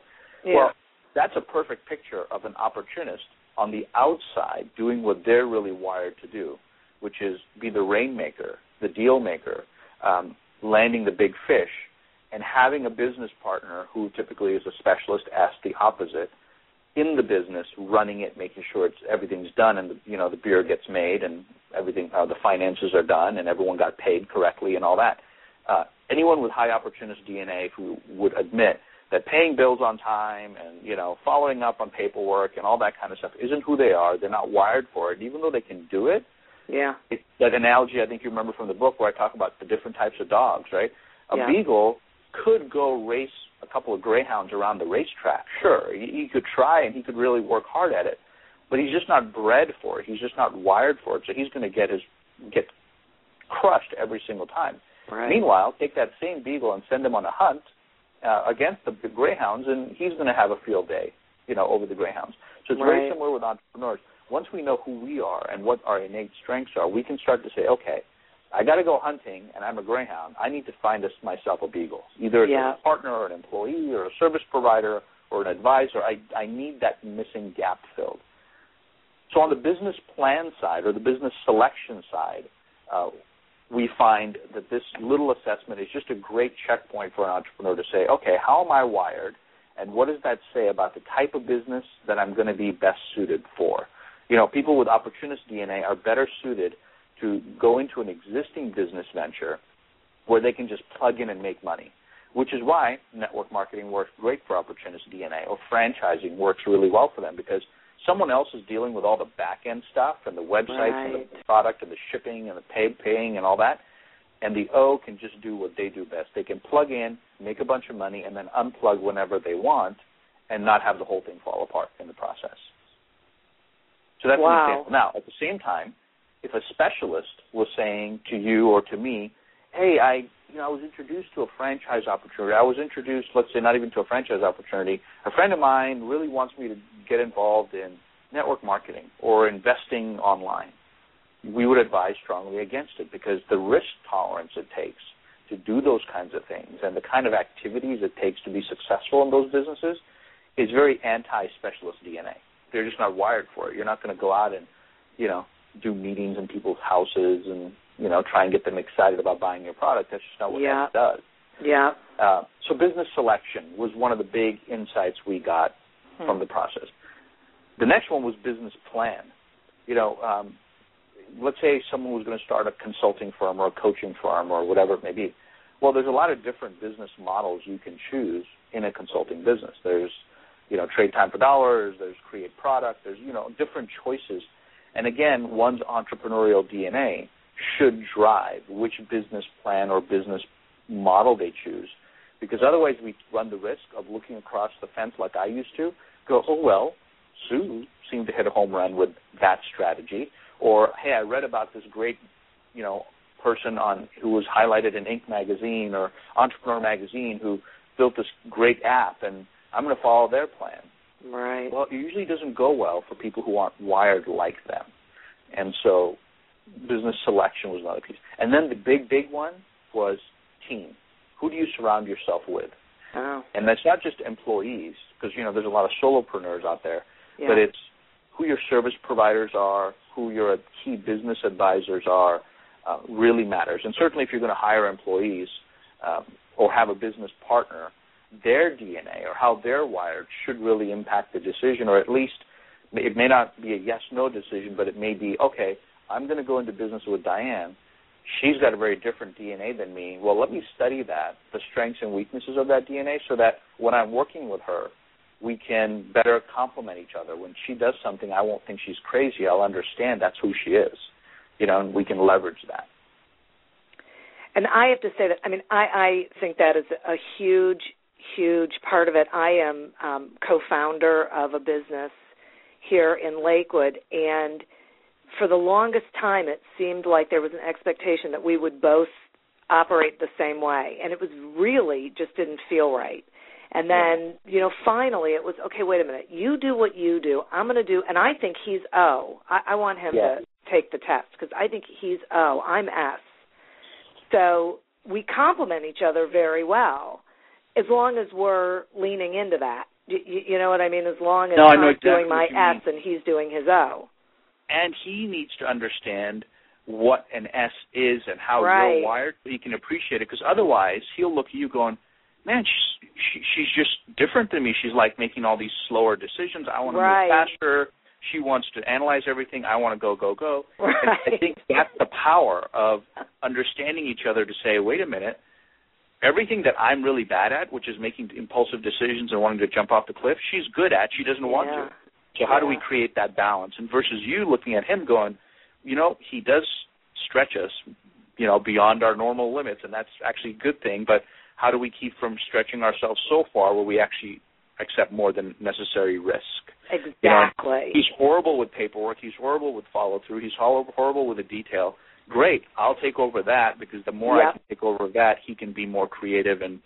Speaker 2: Yeah.
Speaker 3: Well, that's a perfect picture of an opportunist on the outside doing what they're really wired to do, which is be the rainmaker, the deal maker, um, landing the big fish, and having a business partner who typically is a specialist as the opposite in the business, running it, making sure it's everything's done, and the, you know the beer gets made, and everything, uh, the finances are done, and everyone got paid correctly, and all that. Uh, anyone with high opportunist DNA who would admit that paying bills on time and you know following up on paperwork and all that kind of stuff isn't who they are. They're not wired for it, even though they can do it.
Speaker 2: Yeah.
Speaker 3: It's that analogy I think you remember from the book where I talk about the different types of dogs, right? A
Speaker 2: yeah.
Speaker 3: beagle could go race a couple of greyhounds around the racetrack. Sure, he, he could try and he could really work hard at it, but he's just not bred for it. He's just not wired for it. So he's going to get his get crushed every single time.
Speaker 2: Right.
Speaker 3: Meanwhile, take that same beagle and send him on a hunt uh, against the, the greyhounds, and he's going to have a field day, you know, over the greyhounds. So it's
Speaker 2: right.
Speaker 3: very similar with entrepreneurs. Once we know who we are and what our innate strengths are, we can start to say, okay, I got to go hunting, and I'm a greyhound. I need to find us myself a beagle, either
Speaker 2: yeah.
Speaker 3: a partner or an employee or a service provider or an advisor. I I need that missing gap filled. So on the business plan side or the business selection side, uh, we find that this little assessment is just a great checkpoint for an entrepreneur to say, okay, how am I wired, and what does that say about the type of business that I'm going to be best suited for? You know, people with opportunist DNA are better suited to go into an existing business venture where they can just plug in and make money, which is why network marketing works great for opportunist DNA or franchising works really well for them because someone else is dealing with all the back end stuff and the websites
Speaker 2: right.
Speaker 3: and the product and the shipping and the pay, paying and all that. And the O can just do what they do best. They can plug in, make a bunch of money, and then unplug whenever they want and not have the whole thing fall apart in the process. So that's
Speaker 2: wow.
Speaker 3: an example. Now, at the same time, if a specialist was saying to you or to me, "Hey, I you know I was introduced to a franchise opportunity. I was introduced, let's say, not even to a franchise opportunity. A friend of mine really wants me to get involved in network marketing or investing online." We would advise strongly against it because the risk tolerance it takes to do those kinds of things and the kind of activities it takes to be successful in those businesses is very anti-specialist DNA. They're just not wired for it. You're not going to go out and, you know, do meetings in people's houses and you know try and get them excited about buying your product. That's just not what
Speaker 2: yeah.
Speaker 3: that does.
Speaker 2: Yeah.
Speaker 3: Uh, so business selection was one of the big insights we got
Speaker 2: hmm.
Speaker 3: from the process. The next one was business plan. You know, um, let's say someone was going to start a consulting firm or a coaching firm or whatever it may be. Well, there's a lot of different business models you can choose in a consulting business. There's, you know, trade time for dollars. There's create product. There's, you know, different choices. And again, one's entrepreneurial DNA should drive which business plan or business model they choose. Because otherwise, we run the risk of looking across the fence like I used to, go, oh, well, Sue seemed to hit a home run with that strategy. Or, hey, I read about this great, you know, person on who was highlighted in Inc. magazine or Entrepreneur magazine who built this great app, and I'm going to follow their plan.
Speaker 2: Right.
Speaker 3: Well, it usually doesn't go well for people who aren't wired like them. And so business selection was another piece. And then the big, big one was team. Who do you surround yourself with?
Speaker 2: Oh.
Speaker 3: And that's not just employees, because you know there's a lot of solopreneurs out there,
Speaker 2: yeah.
Speaker 3: but it's who your service providers are, who your key business advisors are, uh, really matters. And certainly, if you're going to hire employees um, or have a business partner, their DNA or how they're wired should really impact the decision, or at least it may not be a yes no decision, but it may be okay, I'm going to go into business with Diane. She's got a very different DNA than me. Well, let me study that, the strengths and weaknesses of that DNA, so that when I'm working with her, we can better complement each other. When she does something, I won't think she's crazy. I'll understand that's who she is, you know, and we can leverage that.
Speaker 2: And I have to say that I mean I I think that is a huge huge part of it. I am um, co-founder of a business here in Lakewood, and for the longest time, it seemed like there was an expectation that we would both operate the same way, and it was really just didn't feel right. And then, you know, finally it was okay. Wait a minute. You do what you do. I'm going to do, and I think he's O. I, I want him to take the test because I think he's O. I'm S. So we complement each other very well as long as we're leaning into that. You, you know what I mean? As long as
Speaker 3: no,
Speaker 2: I'm
Speaker 3: exactly
Speaker 2: doing my
Speaker 3: S
Speaker 2: and he's doing his O.
Speaker 3: And he needs to understand what an S is and how
Speaker 2: right.
Speaker 3: you're wired so he can appreciate it. Because otherwise, he'll look at you going, man, she's, she, she's just different than me. She's like making all these slower decisions. I want to
Speaker 2: right.
Speaker 3: move faster. She wants to analyze everything. I want to go, go, go.
Speaker 2: Right.
Speaker 3: And I think that's the power of understanding each other to say, wait a minute, everything that I'm really bad at, which is making impulsive decisions and wanting to jump off the cliff, she's good at. She doesn't want
Speaker 2: yeah.
Speaker 3: to. So how
Speaker 2: yeah.
Speaker 3: do we create that balance? And versus you looking at him going, you know, he does stretch us, you know, beyond our normal limits, and that's actually a good thing. But how do we keep from stretching ourselves so far where we actually accept more than necessary risk?
Speaker 2: Exactly.
Speaker 3: You know, he's horrible with paperwork. He's horrible with follow through. He's horrible with the detail. Great, I'll take over that because the more
Speaker 2: yep.
Speaker 3: I can take over that, he can be more creative and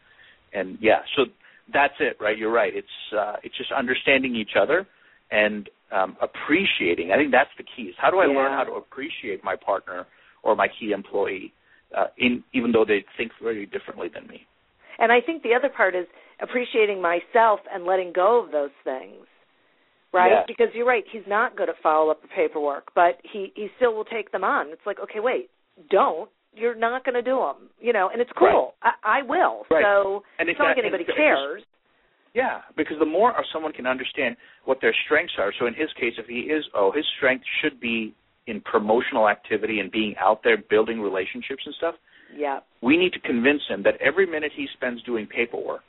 Speaker 3: and yeah. So that's it, right? You're right. It's uh, it's just understanding each other and um, appreciating. I think that's the key. Is how do I
Speaker 2: yeah.
Speaker 3: learn how to appreciate my partner or my key employee, uh, in even though they think very differently than me.
Speaker 2: And I think the other part is appreciating myself and letting go of those things. Right? Because you're right, he's not good at follow up the paperwork, but he he still will take them on. It's like, okay, wait, don't. You're not going to do them, you know, and it's cool.
Speaker 3: Right.
Speaker 2: I, I will.
Speaker 3: Right.
Speaker 2: So
Speaker 3: and
Speaker 2: it's not like anybody cares.
Speaker 3: Yeah, because the more someone can understand what their strengths are. So in his case, if he is oh, his strength should be in promotional activity and being out there building relationships and stuff,
Speaker 2: yeah.
Speaker 3: we need to convince him that every minute he spends doing paperwork,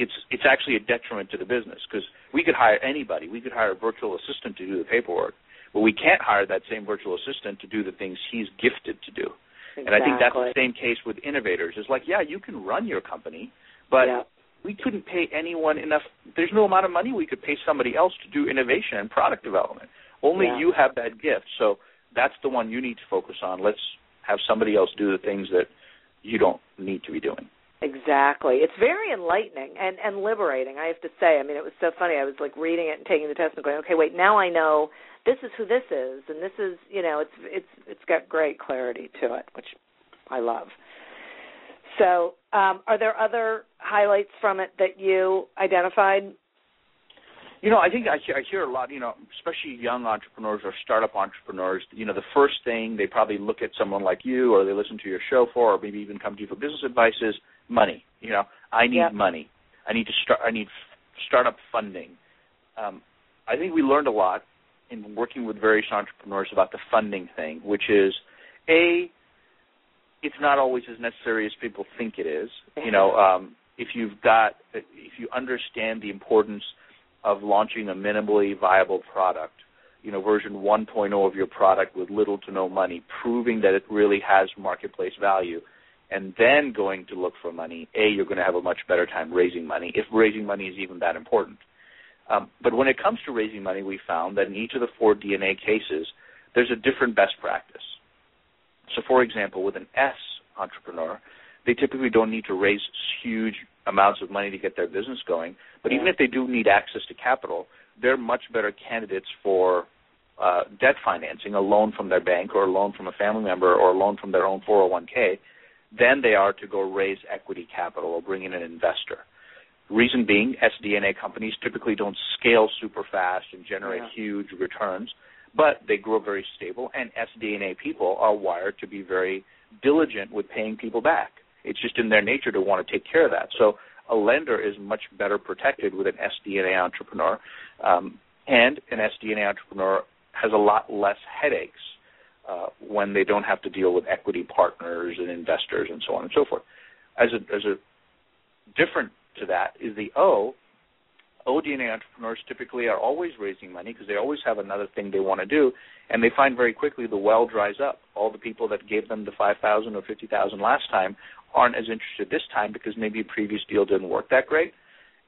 Speaker 3: it's it's actually a detriment to the business because we could hire anybody. We could hire a virtual assistant to do the paperwork, but we can't hire that same virtual assistant to do the things he's gifted to do.
Speaker 2: Exactly.
Speaker 3: And I think that's the same case with innovators. It's like, yeah, you can run your company, but
Speaker 2: yeah.
Speaker 3: we couldn't pay anyone enough. There's no amount of money we could pay somebody else to do innovation and product development. Only
Speaker 2: Yeah.
Speaker 3: you have that gift. So that's the one you need to focus on. Let's have somebody else do the things that you don't need to be doing.
Speaker 2: Exactly. It's very enlightening and and liberating. I have to say. I mean, it was so funny. I was like reading it and taking the test and going, okay, wait, now I know this is who this is, and this is, you know, it's it's it's got great clarity to it, which I love. So, um, are there other highlights from it that you identified?
Speaker 3: You know, I think I hear, I hear a lot. You know, especially young entrepreneurs or startup entrepreneurs. You know, the first thing they probably look at someone like you, or they listen to your show for, or maybe even come to you for business advice is money. You know, I need
Speaker 2: Yep.
Speaker 3: money. I need to start. I need f- startup funding. Um, I think we learned a lot in working with various entrepreneurs about the funding thing, which is a it's not always as necessary as people think it is. You know, um, if you've got if you understand the importance of launching a minimally viable product, you know, version 1.0 of your product with little to no money, proving that it really has marketplace value, and then going to look for money, A, you're going to have a much better time raising money, if raising money is even that important. Um, but when it comes to raising money, we found that in each of the four DNA cases, there's a different best practice. So, for example, with an S entrepreneur, they typically don't need to raise huge amounts of money to get their business going. But even if they do need access to capital, they're much better candidates for uh, debt financing, a loan from their bank or a loan from a family member or a loan from their own 401k, than they are to go raise equity capital or bring in an investor. Reason being, SDNA companies typically don't scale super fast and generate
Speaker 2: Yeah.
Speaker 3: huge returns, but they grow very stable, and SDNA people are wired to be very diligent with paying people back. It's just in their nature to want to take care of that. So a lender is much better protected with an SDNA entrepreneur, um, and an SDNA entrepreneur has a lot less headaches uh, when they don't have to deal with equity partners and investors and so on and so forth. As a, as a different to that is the O. ODNA entrepreneurs typically are always raising money because they always have another thing they want to do, and they find very quickly the well dries up. All the people that gave them the five thousand or fifty thousand last time aren't as interested this time because maybe a previous deal didn't work that great,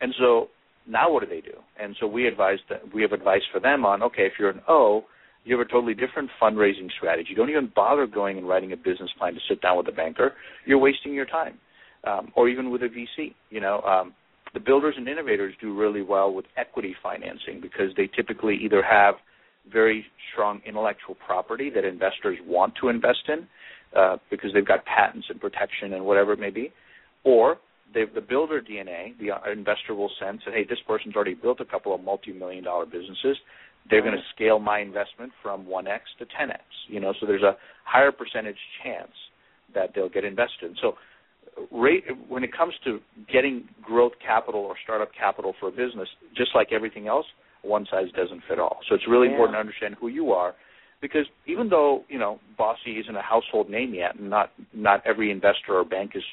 Speaker 3: and so now what do they do? And so we advise that we have advice for them on okay, if you're an O, you have a totally different fundraising strategy. Don't even bother going and writing a business plan to sit down with a banker. You're wasting your time, um, or even with a VC. You know, um, the builders and innovators do really well with equity financing because they typically either have very strong intellectual property that investors want to invest in uh, because they've got patents and protection and whatever it may be, or the builder DNA. The uh, investor will sense that hey, this person's already built a couple of multi-million dollar businesses. They're going to scale my investment from 1x to 10x. You know, so there's a higher percentage chance that they'll get invested. So rate when it comes to getting growth capital or startup capital for a business, just like everything else, one size doesn't fit all. So it's really
Speaker 2: Yeah.
Speaker 3: important to understand who you are, because even though you know BOSI isn't a household name yet, and not not every investor or bank is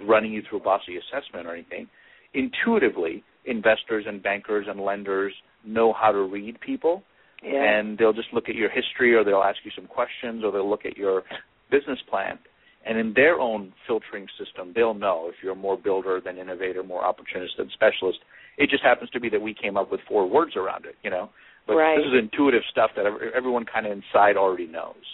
Speaker 3: running you through a BOSI assessment or anything, intuitively investors and bankers and lenders know how to read people
Speaker 2: Yeah.
Speaker 3: and they'll just look at your history or they'll ask you some questions or they'll look at your business plan and in their own filtering system they'll know if you're more builder than innovator more opportunist than specialist it just happens to be that we came up with four words around it you know but
Speaker 2: Right.
Speaker 3: this is intuitive stuff that everyone kind of inside already knows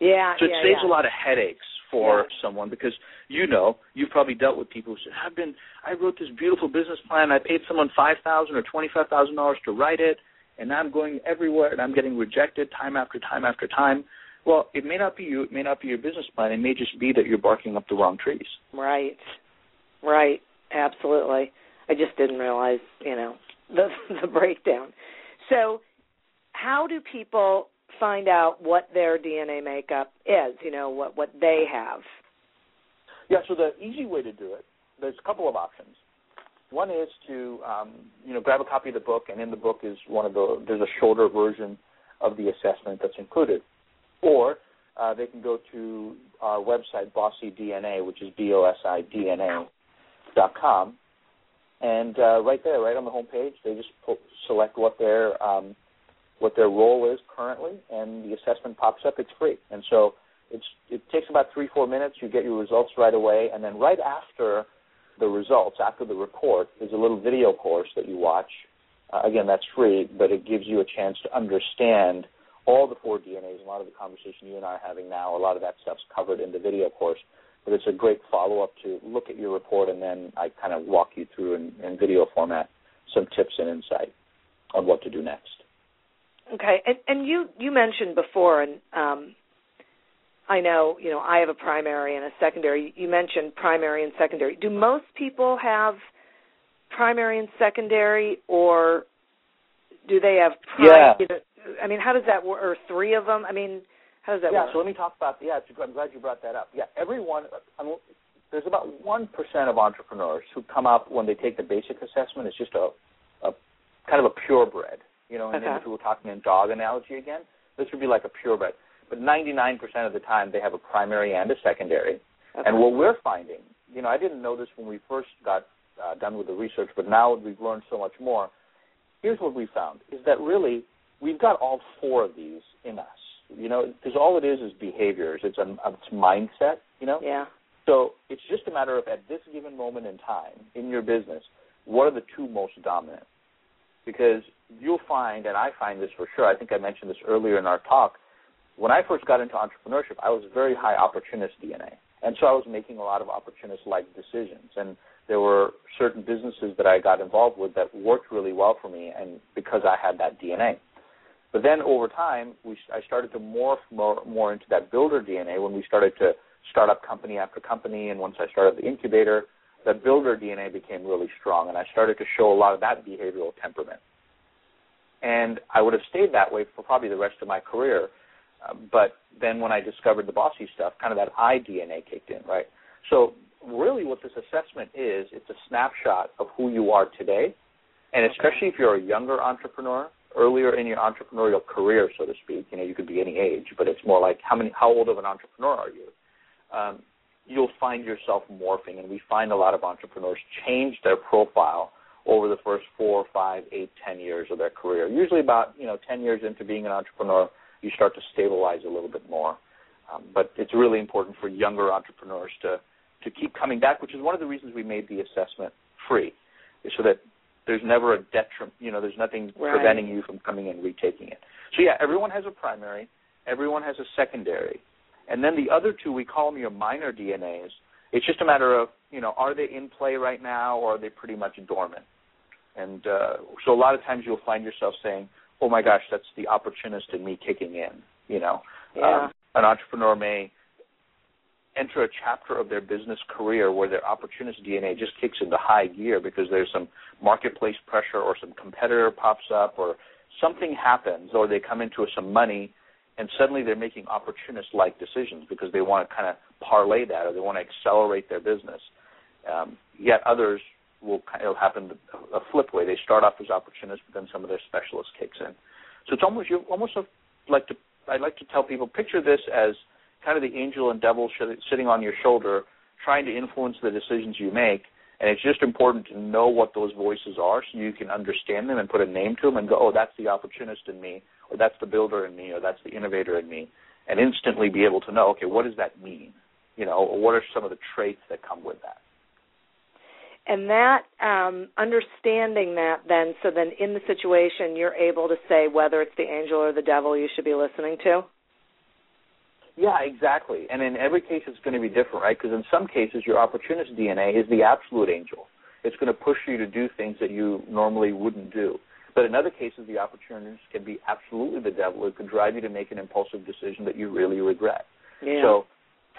Speaker 2: yeah.
Speaker 3: so it
Speaker 2: yeah,
Speaker 3: saves
Speaker 2: yeah.
Speaker 3: a lot of headaches for
Speaker 2: Yeah.
Speaker 3: someone because you know you've probably dealt with people who said I've been I wrote this beautiful business plan I paid someone five thousand or twenty five thousand dollars to write it and now I'm going everywhere and I'm getting rejected time after time after time. Well, it may not be you, it may not be your business plan. It may just be that you're barking up the wrong trees.
Speaker 2: Right. Right. Absolutely. I just didn't realize, you know, the the breakdown. So, how do people find out what their DNA makeup is? You know, what what they have.
Speaker 3: Yeah, so the easy way to do it, there's a couple of options. One is to um, you know grab a copy of the book, and in the book is one of the there's a shorter version of the assessment that's included. Or uh, they can go to our website, BOSI DNA, which is B-O-S-I-D-N-A dot com, and uh, right there, right on the home page, they just po- select what their um, what their role is currently, and the assessment pops up. It's free, and so it's it takes about three four minutes. You get your results right away, and then right after the results, after the report, is a little video course that you watch. Uh, again, that's free, but it gives you a chance to understand all the four DNAs. A lot of the conversation you and I are having now, a lot of that stuff's covered in the video course. But it's a great follow up to look at your report, and then I kind of walk you through in, in video format some tips and insight on what to do next.
Speaker 2: Okay, and, and you you mentioned before, and um, I know you know I have a primary and a secondary. You mentioned primary and secondary. Do most people have primary and secondary, or do they have?
Speaker 3: yeah.
Speaker 2: You know, I mean, how does that work? Or three of them? I mean, how does that
Speaker 3: yeah,
Speaker 2: work?
Speaker 3: so let me talk about yeah. I'm glad you brought that up. Yeah, everyone. I mean, there's about one percent of entrepreneurs who come up when they take the basic assessment. It's just a, a kind of a purebred. You know, and
Speaker 2: Okay.
Speaker 3: if we were talking in dog analogy again, this would be like a purebred. But 99% of the time, they have a primary and a secondary.
Speaker 2: Okay.
Speaker 3: And what we're finding, you know, I didn't know this when we first got uh, done with the research, but now we've learned so much more. Here's what we found: is that really we've got all four of these in us. You know, because all it is is behaviors. It's a it's mindset. You know.
Speaker 2: yeah.
Speaker 3: So it's just a matter of at this given moment in time in your business, what are the two most dominant? Because you'll find, and I find this for sure. I think I mentioned this earlier in our talk. When I first got into entrepreneurship, I was very high opportunist DNA, and so I was making a lot of opportunist-like decisions. And there were certain businesses that I got involved with that worked really well for me, and because I had that DNA. But then over time, we, I started to morph more, more into that builder DNA when we started to start up company after company, and once I started the incubator, that builder DNA became really strong, and I started to show a lot of that behavioral temperament. And I would have stayed that way for probably the rest of my career. Uh, but then when I discovered the BOSI stuff, kind of that I DNA kicked in, right? So really what this assessment is, it's a snapshot of who you are today, and especially if you're a younger entrepreneur, earlier in your entrepreneurial career, so to speak, you know, you could be any age, but it's more like how many, how old of an entrepreneur are you? Um, you'll find yourself morphing, and we find a lot of entrepreneurs change their profile over the first four, five, eight, ten years of their career. Usually, about you know, ten years into being an entrepreneur, you start to stabilize a little bit more. Um, but it's really important for younger entrepreneurs to to keep coming back, which is one of the reasons we made the assessment free, so that there's never a detriment. You know, there's nothing
Speaker 2: Right.
Speaker 3: preventing you from coming and retaking it. So yeah, everyone has a primary, everyone has a secondary, and then the other two we call them your minor DNAs. It's just a matter of you know, are they in play right now, or are they pretty much dormant? And uh, so a lot of times you'll find yourself saying, "Oh my gosh, that's the opportunist in me kicking in." You know,
Speaker 2: Yeah.
Speaker 3: um, an entrepreneur may enter a chapter of their business career where their opportunist DNA just kicks into high gear because there's some marketplace pressure or some competitor pops up or something happens or they come into some money and suddenly they're making opportunist like decisions because they want to kind of parlay that or they want to accelerate their business. Um, yet others will of happen a flip way. They start off as opportunists, but then some of their specialist kicks in. So it's almost you almost like to I like to tell people picture this as kind of the angel and devil sitting on your shoulder, trying to influence the decisions you make. And it's just important to know what those voices are so you can understand them and put a name to them and go, oh, that's the opportunist in me, or that's the builder in me, or that's the innovator in me, and instantly be able to know, okay, what does that mean? You know, or what are some of the traits that come with that?
Speaker 2: And that um, understanding that, then, so then in the situation, you're able to say whether it's the angel or the devil you should be listening to.
Speaker 3: Yeah, exactly. And in every case, it's going to be different, right? Because in some cases, your opportunist DNA is the absolute angel. It's going to push you to do things that you normally wouldn't do. But in other cases, the opportunist can be absolutely the devil. It could drive you to make an impulsive decision that you really regret.
Speaker 2: Yeah.
Speaker 3: So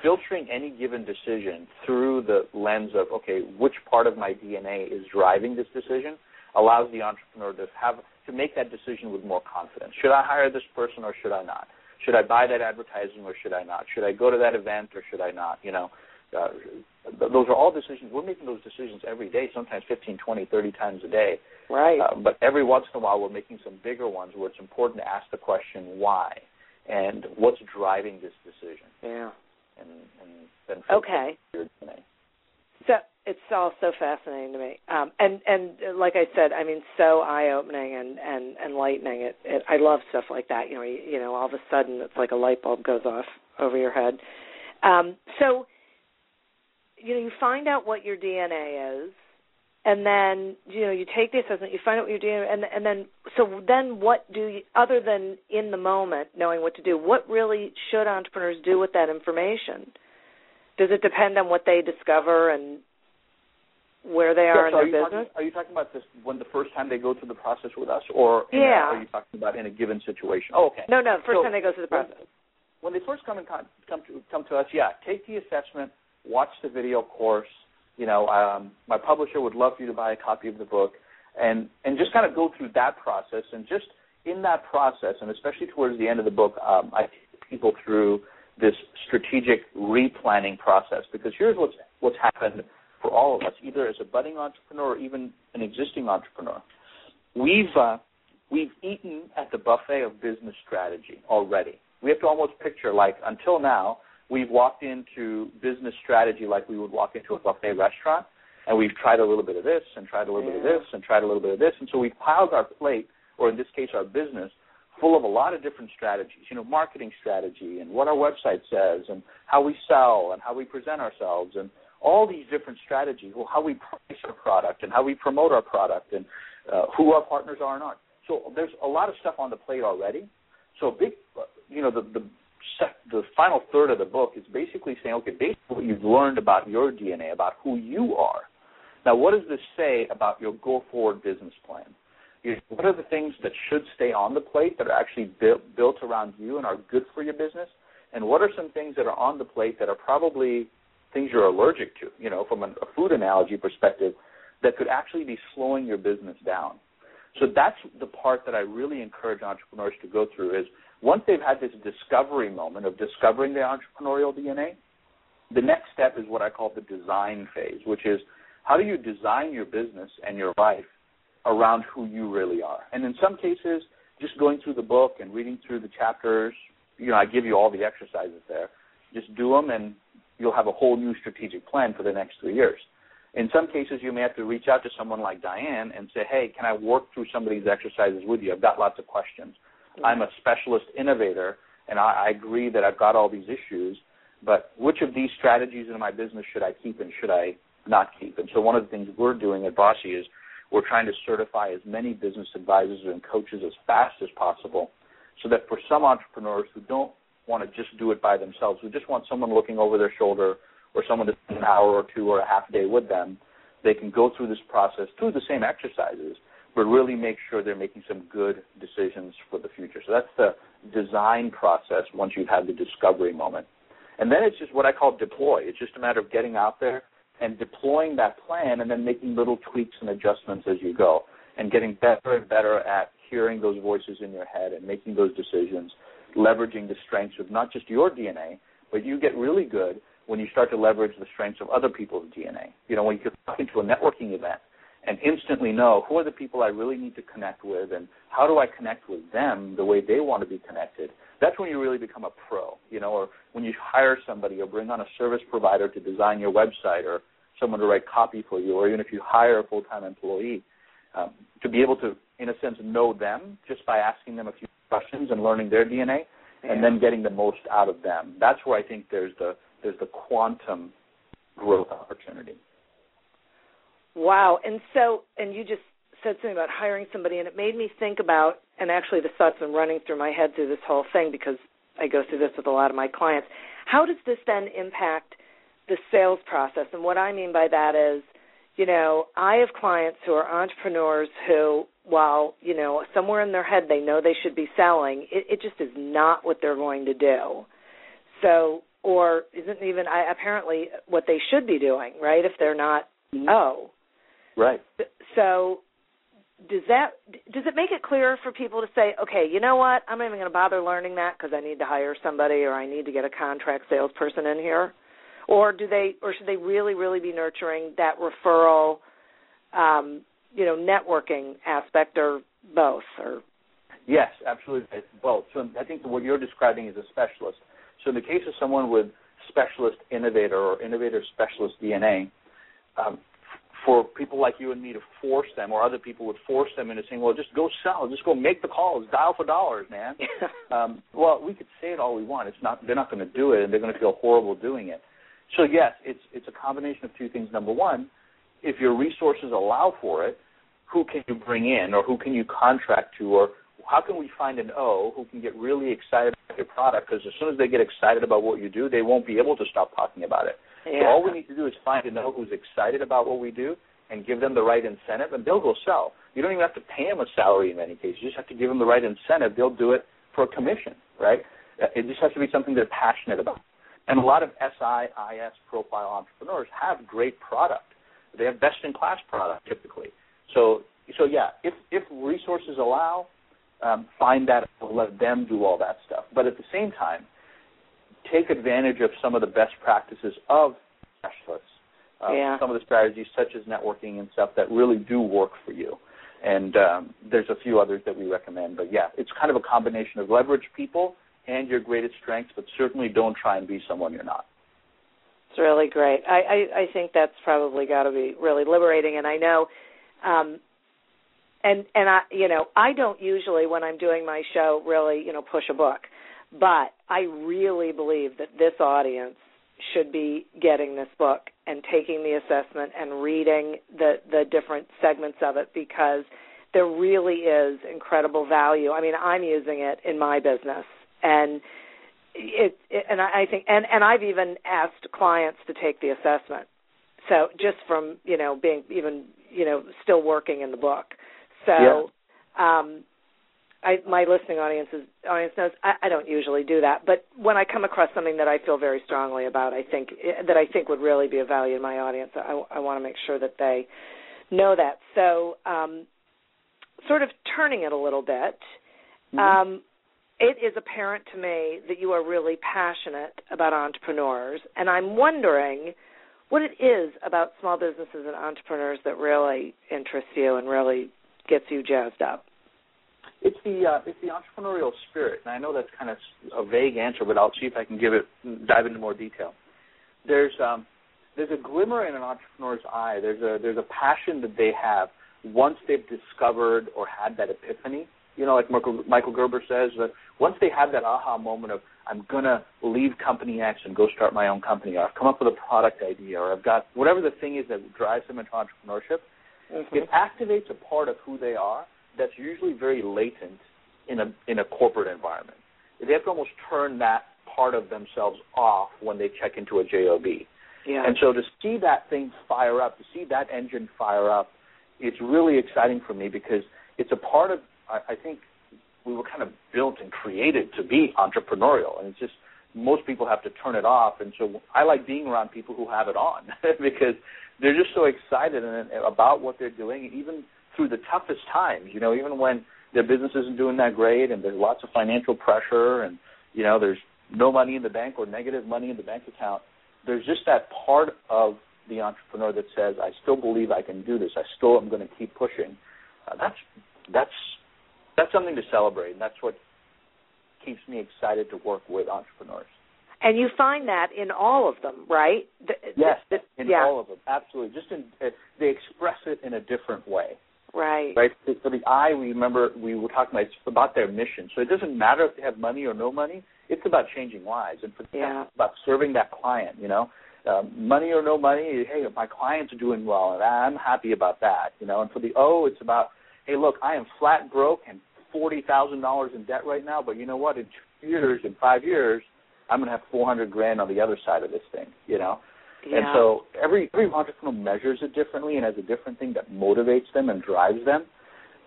Speaker 3: filtering any given decision through the lens of okay, which part of my DNA is driving this decision allows the entrepreneur to have to make that decision with more confidence. Should I hire this person or should I not? Should I buy that advertising or should I not? Should I go to that event or should I not? You know, uh, those are all decisions. We're making those decisions every day, sometimes 15, 20, 30 times a day.
Speaker 2: Right.
Speaker 3: Uh, but every once in a while, we're making some bigger ones where it's important to ask the question why and what's driving this decision.
Speaker 2: Yeah.
Speaker 3: And, and then
Speaker 2: okay. So it's all so fascinating to me, um, and and uh, like I said, I mean, so eye opening and and enlightening. It, it I love stuff like that. You know, you, you know, all of a sudden it's like a light bulb goes off over your head. Um, so, you know, you find out what your DNA is, and then you know you take the assessment, you find out what your DNA, and and then so then what do you, other than in the moment knowing what to do, what really should entrepreneurs do with that information? Does it depend on what they discover and where they are in their
Speaker 3: are
Speaker 2: business?
Speaker 3: Talking, are you talking about this when the first time they go through the process with us, or
Speaker 2: yeah.
Speaker 3: A, are you talking about in a given situation? Oh, okay.
Speaker 2: No, no, first
Speaker 3: so
Speaker 2: time they go through the process.
Speaker 3: When, when they first come and come to come to us, yeah, take the assessment, watch the video course. You know, um, my publisher would love for you to buy a copy of the book, and and just kind of go through that process, and just in that process, and especially towards the end of the book, um, I take people through this strategic replanning process because here's what's what's happened for all of us, either as a budding entrepreneur or even an existing entrepreneur. We've uh, we've eaten at the buffet of business strategy already. We have to almost picture like until now we've walked into business strategy like we would walk into a buffet restaurant, and we've tried a little bit of this and tried a little
Speaker 2: yeah.
Speaker 3: bit of this and tried a little bit of this, and so we've piled our plate, or in this case our business, full of a lot of different strategies. You know, marketing strategy and what our website says and how we sell and how we present ourselves and all these different strategies, well, how we price our product and how we promote our product and uh, who our partners are and aren't. So there's a lot of stuff on the plate already. So big, you know, the the the final third of the book is basically saying, okay, based on what you've learned about your DNA, about who you are. Now, what does this say about your go forward business plan? What are the things that should stay on the plate that are actually built, built around you and are good for your business? And what are some things that are on the plate that are probably things you're allergic to, you know, from a food analogy perspective, that could actually be slowing your business down. So that's the part that I really encourage entrepreneurs to go through is once they've had this discovery moment of discovering their entrepreneurial DNA, the next step is what I call the design phase, which is how do you design your business and your life around who you really are? And in some cases, just going through the book and reading through the chapters, you know, I give you all the exercises there. Just do them and you'll have a whole new strategic plan for the next three years. In some cases, you may have to reach out to someone like Diane and say, hey, can I work through some of these exercises with you? I've got lots of questions. I'm a specialist innovator, and I, I agree that I've got all these issues, but which of these strategies in my business should I keep and should I not keep? And so one of the things we're doing at BOSI is we're trying to certify as many business advisors and coaches as fast as possible so that for some entrepreneurs who don't want to just do it by themselves, who just want someone looking over their shoulder or someone to spend an hour or two or a half day with them, they can go through this process through the same exercises, but really make sure they're making some good decisions for the future. So that's the design process once you've had the discovery moment. And then it's just what I call deploy. It's just a matter of getting out there and deploying that plan and then making little tweaks and adjustments as you go and getting better and better at hearing those voices in your head and making those decisions leveraging the strengths of not just your DNA, but you get really good when you start to leverage the strengths of other people's DNA. You know, when you walk into a networking event and instantly know who are the people I really need to connect with and how do I connect with them the way they want to be connected, that's when you really become a pro, you know, or when you hire somebody or bring on a service provider to design your website or someone to write copy for you, or even if you hire a full-time employee, um, to be able to, in a sense, know them just by asking them a few questions and learning their DNA, yeah. and then getting the most out of them. That's where I think there's the there's the quantum growth opportunity.
Speaker 2: Wow, and so and you just said something about hiring somebody, and it made me think about, and actually the thoughts been running through my head through this whole thing because I go through this with a lot of my clients. How does this then impact the sales process? And what I mean by that is, you know, I have clients who are entrepreneurs who while you know somewhere in their head they know they should be selling it, it just is not what they're going to do so or isn't even I, apparently what they should be doing right if they're not
Speaker 3: mm-hmm.
Speaker 2: oh
Speaker 3: right
Speaker 2: so does that does it make it clearer for people to say okay you know what i'm not even going to bother learning that because i need to hire somebody or i need to get a contract salesperson in here or do they, or should they really, really be nurturing that referral, um, you know, networking aspect, or both, or?
Speaker 3: Yes, absolutely, both. So I think what you're describing is a specialist. So in the case of someone with specialist innovator or innovator specialist DNA, um, for people like you and me to force them, or other people would force them into saying, "Well, just go sell, just go make the calls, dial for dollars, man." um, well, we could say it all we want. It's not. They're not going to do it, and they're going to feel horrible doing it. So yes, it's it's a combination of two things. Number one, if your resources allow for it, who can you bring in, or who can you contract to, or how can we find an O who can get really excited about your product? Because as soon as they get excited about what you do, they won't be able to stop talking about it.
Speaker 2: Yeah.
Speaker 3: So all we need to do is find an know who's excited about what we do and give them the right incentive, and they'll go sell. You don't even have to pay them a salary in many cases. You just have to give them the right incentive. They'll do it for a commission, right? It just has to be something they're passionate about. And a lot of SIIS profile entrepreneurs have great product. They have best in class product typically. So so yeah, if if resources allow, um, find that and let them do all that stuff. But at the same time, take advantage of some of the best practices of specialists. Uh,
Speaker 2: yeah.
Speaker 3: Some of the strategies, such as networking and stuff, that really do work for you. And um, there's a few others that we recommend. But yeah, it's kind of a combination of leverage people and your greatest strengths, but certainly don't try and be someone you're not.
Speaker 2: It's really great. I, I, I think that's probably got to be really liberating. And I know, um, and and I, you know, I don't usually when I'm doing my show really, you know, push a book, but I really believe that this audience should be getting this book and taking the assessment and reading the the different segments of it because there really is incredible value. I mean, I'm using it in my business and it, it and I think and and I've even asked clients to take the assessment. So just from, you know, being even, you know, still working in the book. So
Speaker 3: Yeah.
Speaker 2: um I, my listening audience is, audience knows I, I don't usually do that, but when I come across something that I feel very strongly about, I think that I think would really be of value to my audience. I, I want to make sure that they know that. So, um, sort of turning it a little bit,
Speaker 3: Mhm.
Speaker 2: um, it is apparent to me that you are really passionate about entrepreneurs, and I'm wondering what it is about small businesses and entrepreneurs that really interests you and really gets you jazzed up.
Speaker 3: It's the uh, it's the entrepreneurial spirit, and I know that's kind of a vague answer, but I'll see if I can give it dive into more detail. There's um, there's a glimmer in an entrepreneur's eye. There's a there's a passion that they have once they've discovered or had that epiphany. You know, like Michael, Michael Gerber says that once they have that aha moment of I'm gonna leave company X and go start my own company, or I've come up with a product idea, or I've got whatever the thing is that drives them into entrepreneurship, it activates a part of who they are that's usually very latent in a in a corporate environment. They have to almost turn that part of themselves off when they check into a job.
Speaker 2: Yeah.
Speaker 3: And so to see that thing fire up, to see that engine fire up, it's really exciting for me because it's a part of I, I think we were kind of built and created to be entrepreneurial, and it's just most people have to turn it off. And so I like being around people who have it on because they're just so excited and, about what they're doing, even through the toughest times. You know, even when their business isn't doing that great and there's lots of financial pressure and you know there's no money in the bank or negative money in the bank account. There's just that part of the entrepreneur that says, "I still believe I can do this. I still am going to keep pushing." Uh, that's that's that's something to celebrate, and that's what keeps me excited to work with entrepreneurs.
Speaker 2: And you find that in all of them, right? The,
Speaker 3: Yes,
Speaker 2: the,
Speaker 3: in
Speaker 2: yeah.
Speaker 3: all of them, absolutely. Just in uh, they express it in a different way.
Speaker 2: Right.
Speaker 3: right? For for the eye, we remember we were talking about it's about their mission. So it doesn't matter if they have money or no money. It's about changing lives, and for them,
Speaker 2: Yeah.
Speaker 3: it's about serving that client. You know, um, money or no money. Hey, my client's are doing well, and I'm happy about that. You know, and for the O, it's about hey, look, I am flat broke and forty thousand dollars in debt right now, but you know what? In two years, in five years, I'm going to have four hundred grand on the other side of this thing. You know.
Speaker 2: Yeah.
Speaker 3: And so every every entrepreneur measures it differently and has a different thing that motivates them and drives them,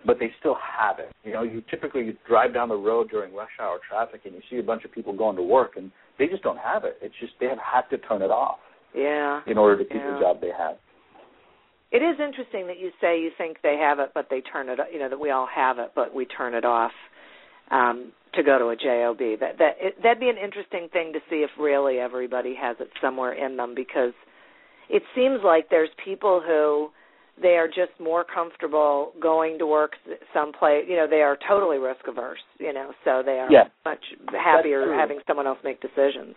Speaker 3: but they still have it. You know, you typically you drive down the road during rush hour traffic and you see a bunch of people going to work and they just don't have it. It's just they have had to turn it off
Speaker 2: yeah.
Speaker 3: in order to keep
Speaker 2: Yeah.
Speaker 3: the job they have.
Speaker 2: It is interesting that you say you think they have it, but they turn it. Off. You know that we all have it, but we turn it off. um, to go to a job. That that it, that'd be an interesting thing to see if really everybody has it somewhere in them because it seems like there's people who they are just more comfortable going to work someplace. You know, they are totally risk averse. You know, so they are
Speaker 3: yeah.
Speaker 2: much happier having someone else make decisions.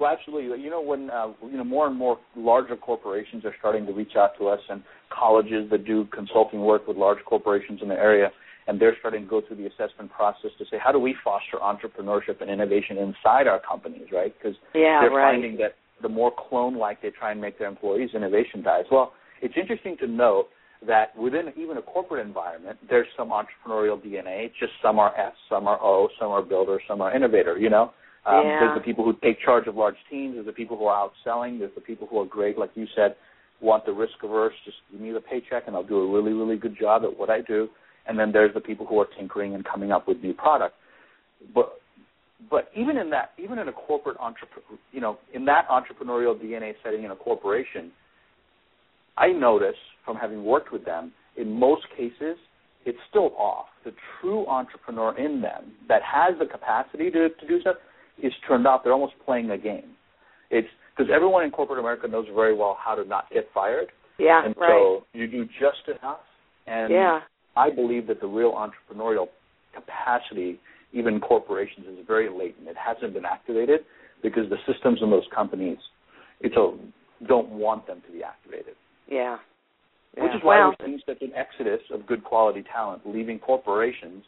Speaker 3: Well, absolutely. You know, when uh, you know more and more larger corporations are starting to reach out to us, and colleges that do consulting work with large corporations in the area, and they're starting to go through the assessment process to say, how do we foster entrepreneurship and innovation inside our companies, right? Because
Speaker 2: yeah,
Speaker 3: they're
Speaker 2: right.
Speaker 3: finding that the more clone-like they try and make their employees, innovation dies. Well, it's interesting to note that within even a corporate environment, there's some entrepreneurial DNA. It's just some are S, some are O, some are builder, some are innovator. You know, um,
Speaker 2: yeah.
Speaker 3: there's the people who take charge of large teams. There's the people who are outselling. There's the people who are great, like you said, want the risk averse. Just give me the paycheck, and I'll do a really, really good job at what I do. And then there's the people who are tinkering and coming up with new product. But but even in that, even in a corporate entrepreneur, you know, in that entrepreneurial DNA setting in a corporation, I notice from having worked with them, in most cases, it's still off. The true entrepreneur in them that has the capacity to, to do stuff is turned off. They're almost playing a game. It's because everyone in corporate America knows very well how to not get fired.
Speaker 2: Yeah,
Speaker 3: and
Speaker 2: right.
Speaker 3: so you do just enough. And
Speaker 2: yeah.
Speaker 3: I believe that the real entrepreneurial capacity, even corporations, is very latent. It hasn't been activated because the systems in those companies, it's a, don't want them to be activated.
Speaker 2: Yeah. yeah.
Speaker 3: Which is why we're seeing such an exodus of good quality talent leaving corporations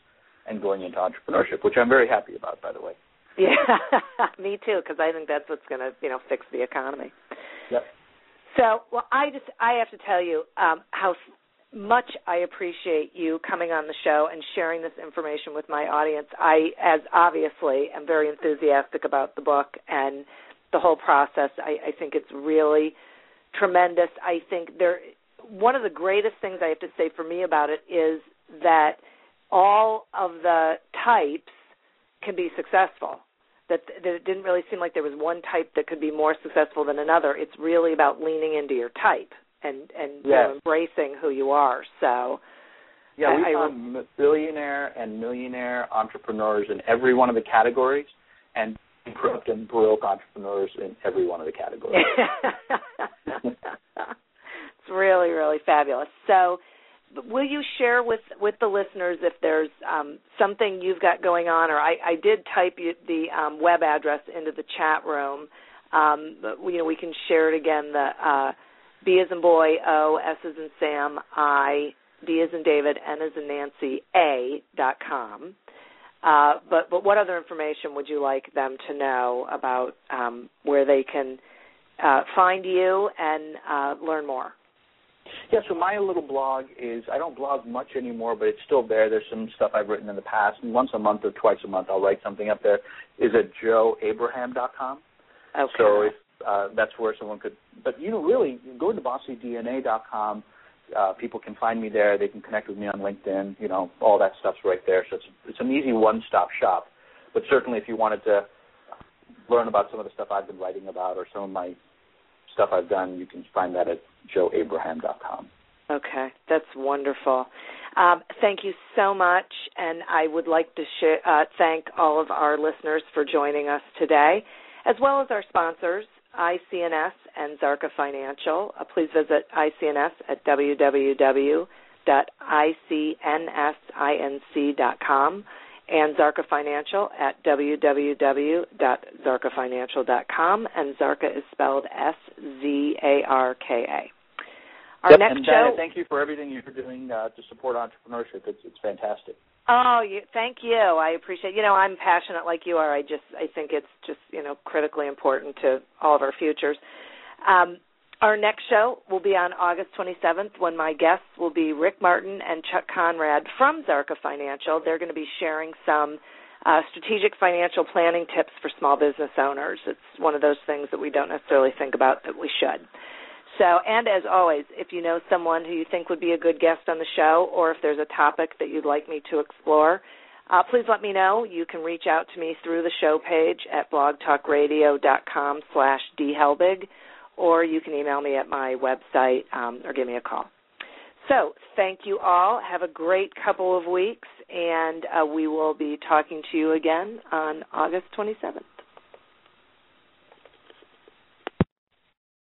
Speaker 3: and going into entrepreneurship, which I'm very happy about, by the way.
Speaker 2: Yeah, me too, because I think that's what's going to, you know, fix the economy.
Speaker 3: Yep.
Speaker 2: So, well, I just I have to tell you um, how much I appreciate you coming on the show and sharing this information with my audience. I, as obviously, am very enthusiastic about the book and the whole process. I, I think it's really tremendous. I think there one of the greatest things I have to say for me about it is that all of the types can be successful. That, that it didn't really seem like there was one type that could be more successful than another. It's really about leaning into your type and and
Speaker 3: yes.
Speaker 2: embracing who you are. So
Speaker 3: yeah, we
Speaker 2: I,
Speaker 3: found I, billionaire and millionaire entrepreneurs in every one of the categories, and bankrupt and broke entrepreneurs in every one of the categories.
Speaker 2: it's really really fabulous. So will you share with with the listeners if there's um, something you've got going on, or I, I did type you, the um, web address into the chat room, um, but you know we can share it again. The uh, B as in boy, O, S as in Sam, I, D as in David, N as in Nancy, A dot com. Uh, but but what other information would you like them to know about um, where they can uh, find you and uh, learn more?
Speaker 3: Yeah, so my little blog is I don't blog much anymore, but it's still there. There's some stuff I've written in the past. And once a month or twice a month I'll write something up there. Is at joeabraham.com.
Speaker 2: Okay.
Speaker 3: So if uh, that's where someone could but you know really go to bosiDNA.com. Uh, people can find me there. They can connect with me on LinkedIn. You know, all that stuff's right there. So it's it's an easy one-stop shop. But certainly, if you wanted to learn about some of the stuff I've been writing about or some of my stuff I've done, you can find that at joeabraham.com.
Speaker 2: Okay, that's wonderful. Um, thank you so much, and I would like to sh- uh, thank all of our listeners for joining us today, as well as our sponsors, ICNS and Szarka Financial. Uh, please visit ICNS at www.icnsinc.com and Szarka Financial at www.szarkafinancial.com. And Szarka is spelled S Z A R K A. Our
Speaker 3: yep,
Speaker 2: next
Speaker 3: and
Speaker 2: show.
Speaker 3: Diana, thank you for everything you're doing uh, to support entrepreneurship. It's it's fantastic.
Speaker 2: Oh, you, thank you. I appreciate. You know, I'm passionate like you are. I just I think it's just you know critically important to all of our futures. Um, our next show will be on August 27th when my guests will be Rick Martin and Chuck Conrad from Szarka Financial. They're going to be sharing some uh, strategic financial planning tips for small business owners. It's one of those things that we don't necessarily think about that we should. So, and as always, if you know someone who you think would be a good guest on the show, or if there's a topic that you'd like me to explore, uh, please let me know. You can reach out to me through the show page at blogtalkradio.com slash dhelbig, or you can email me at my website um, or give me a call. So, thank you all. Have a great couple of weeks, and uh, we will be talking to you again on August 27th.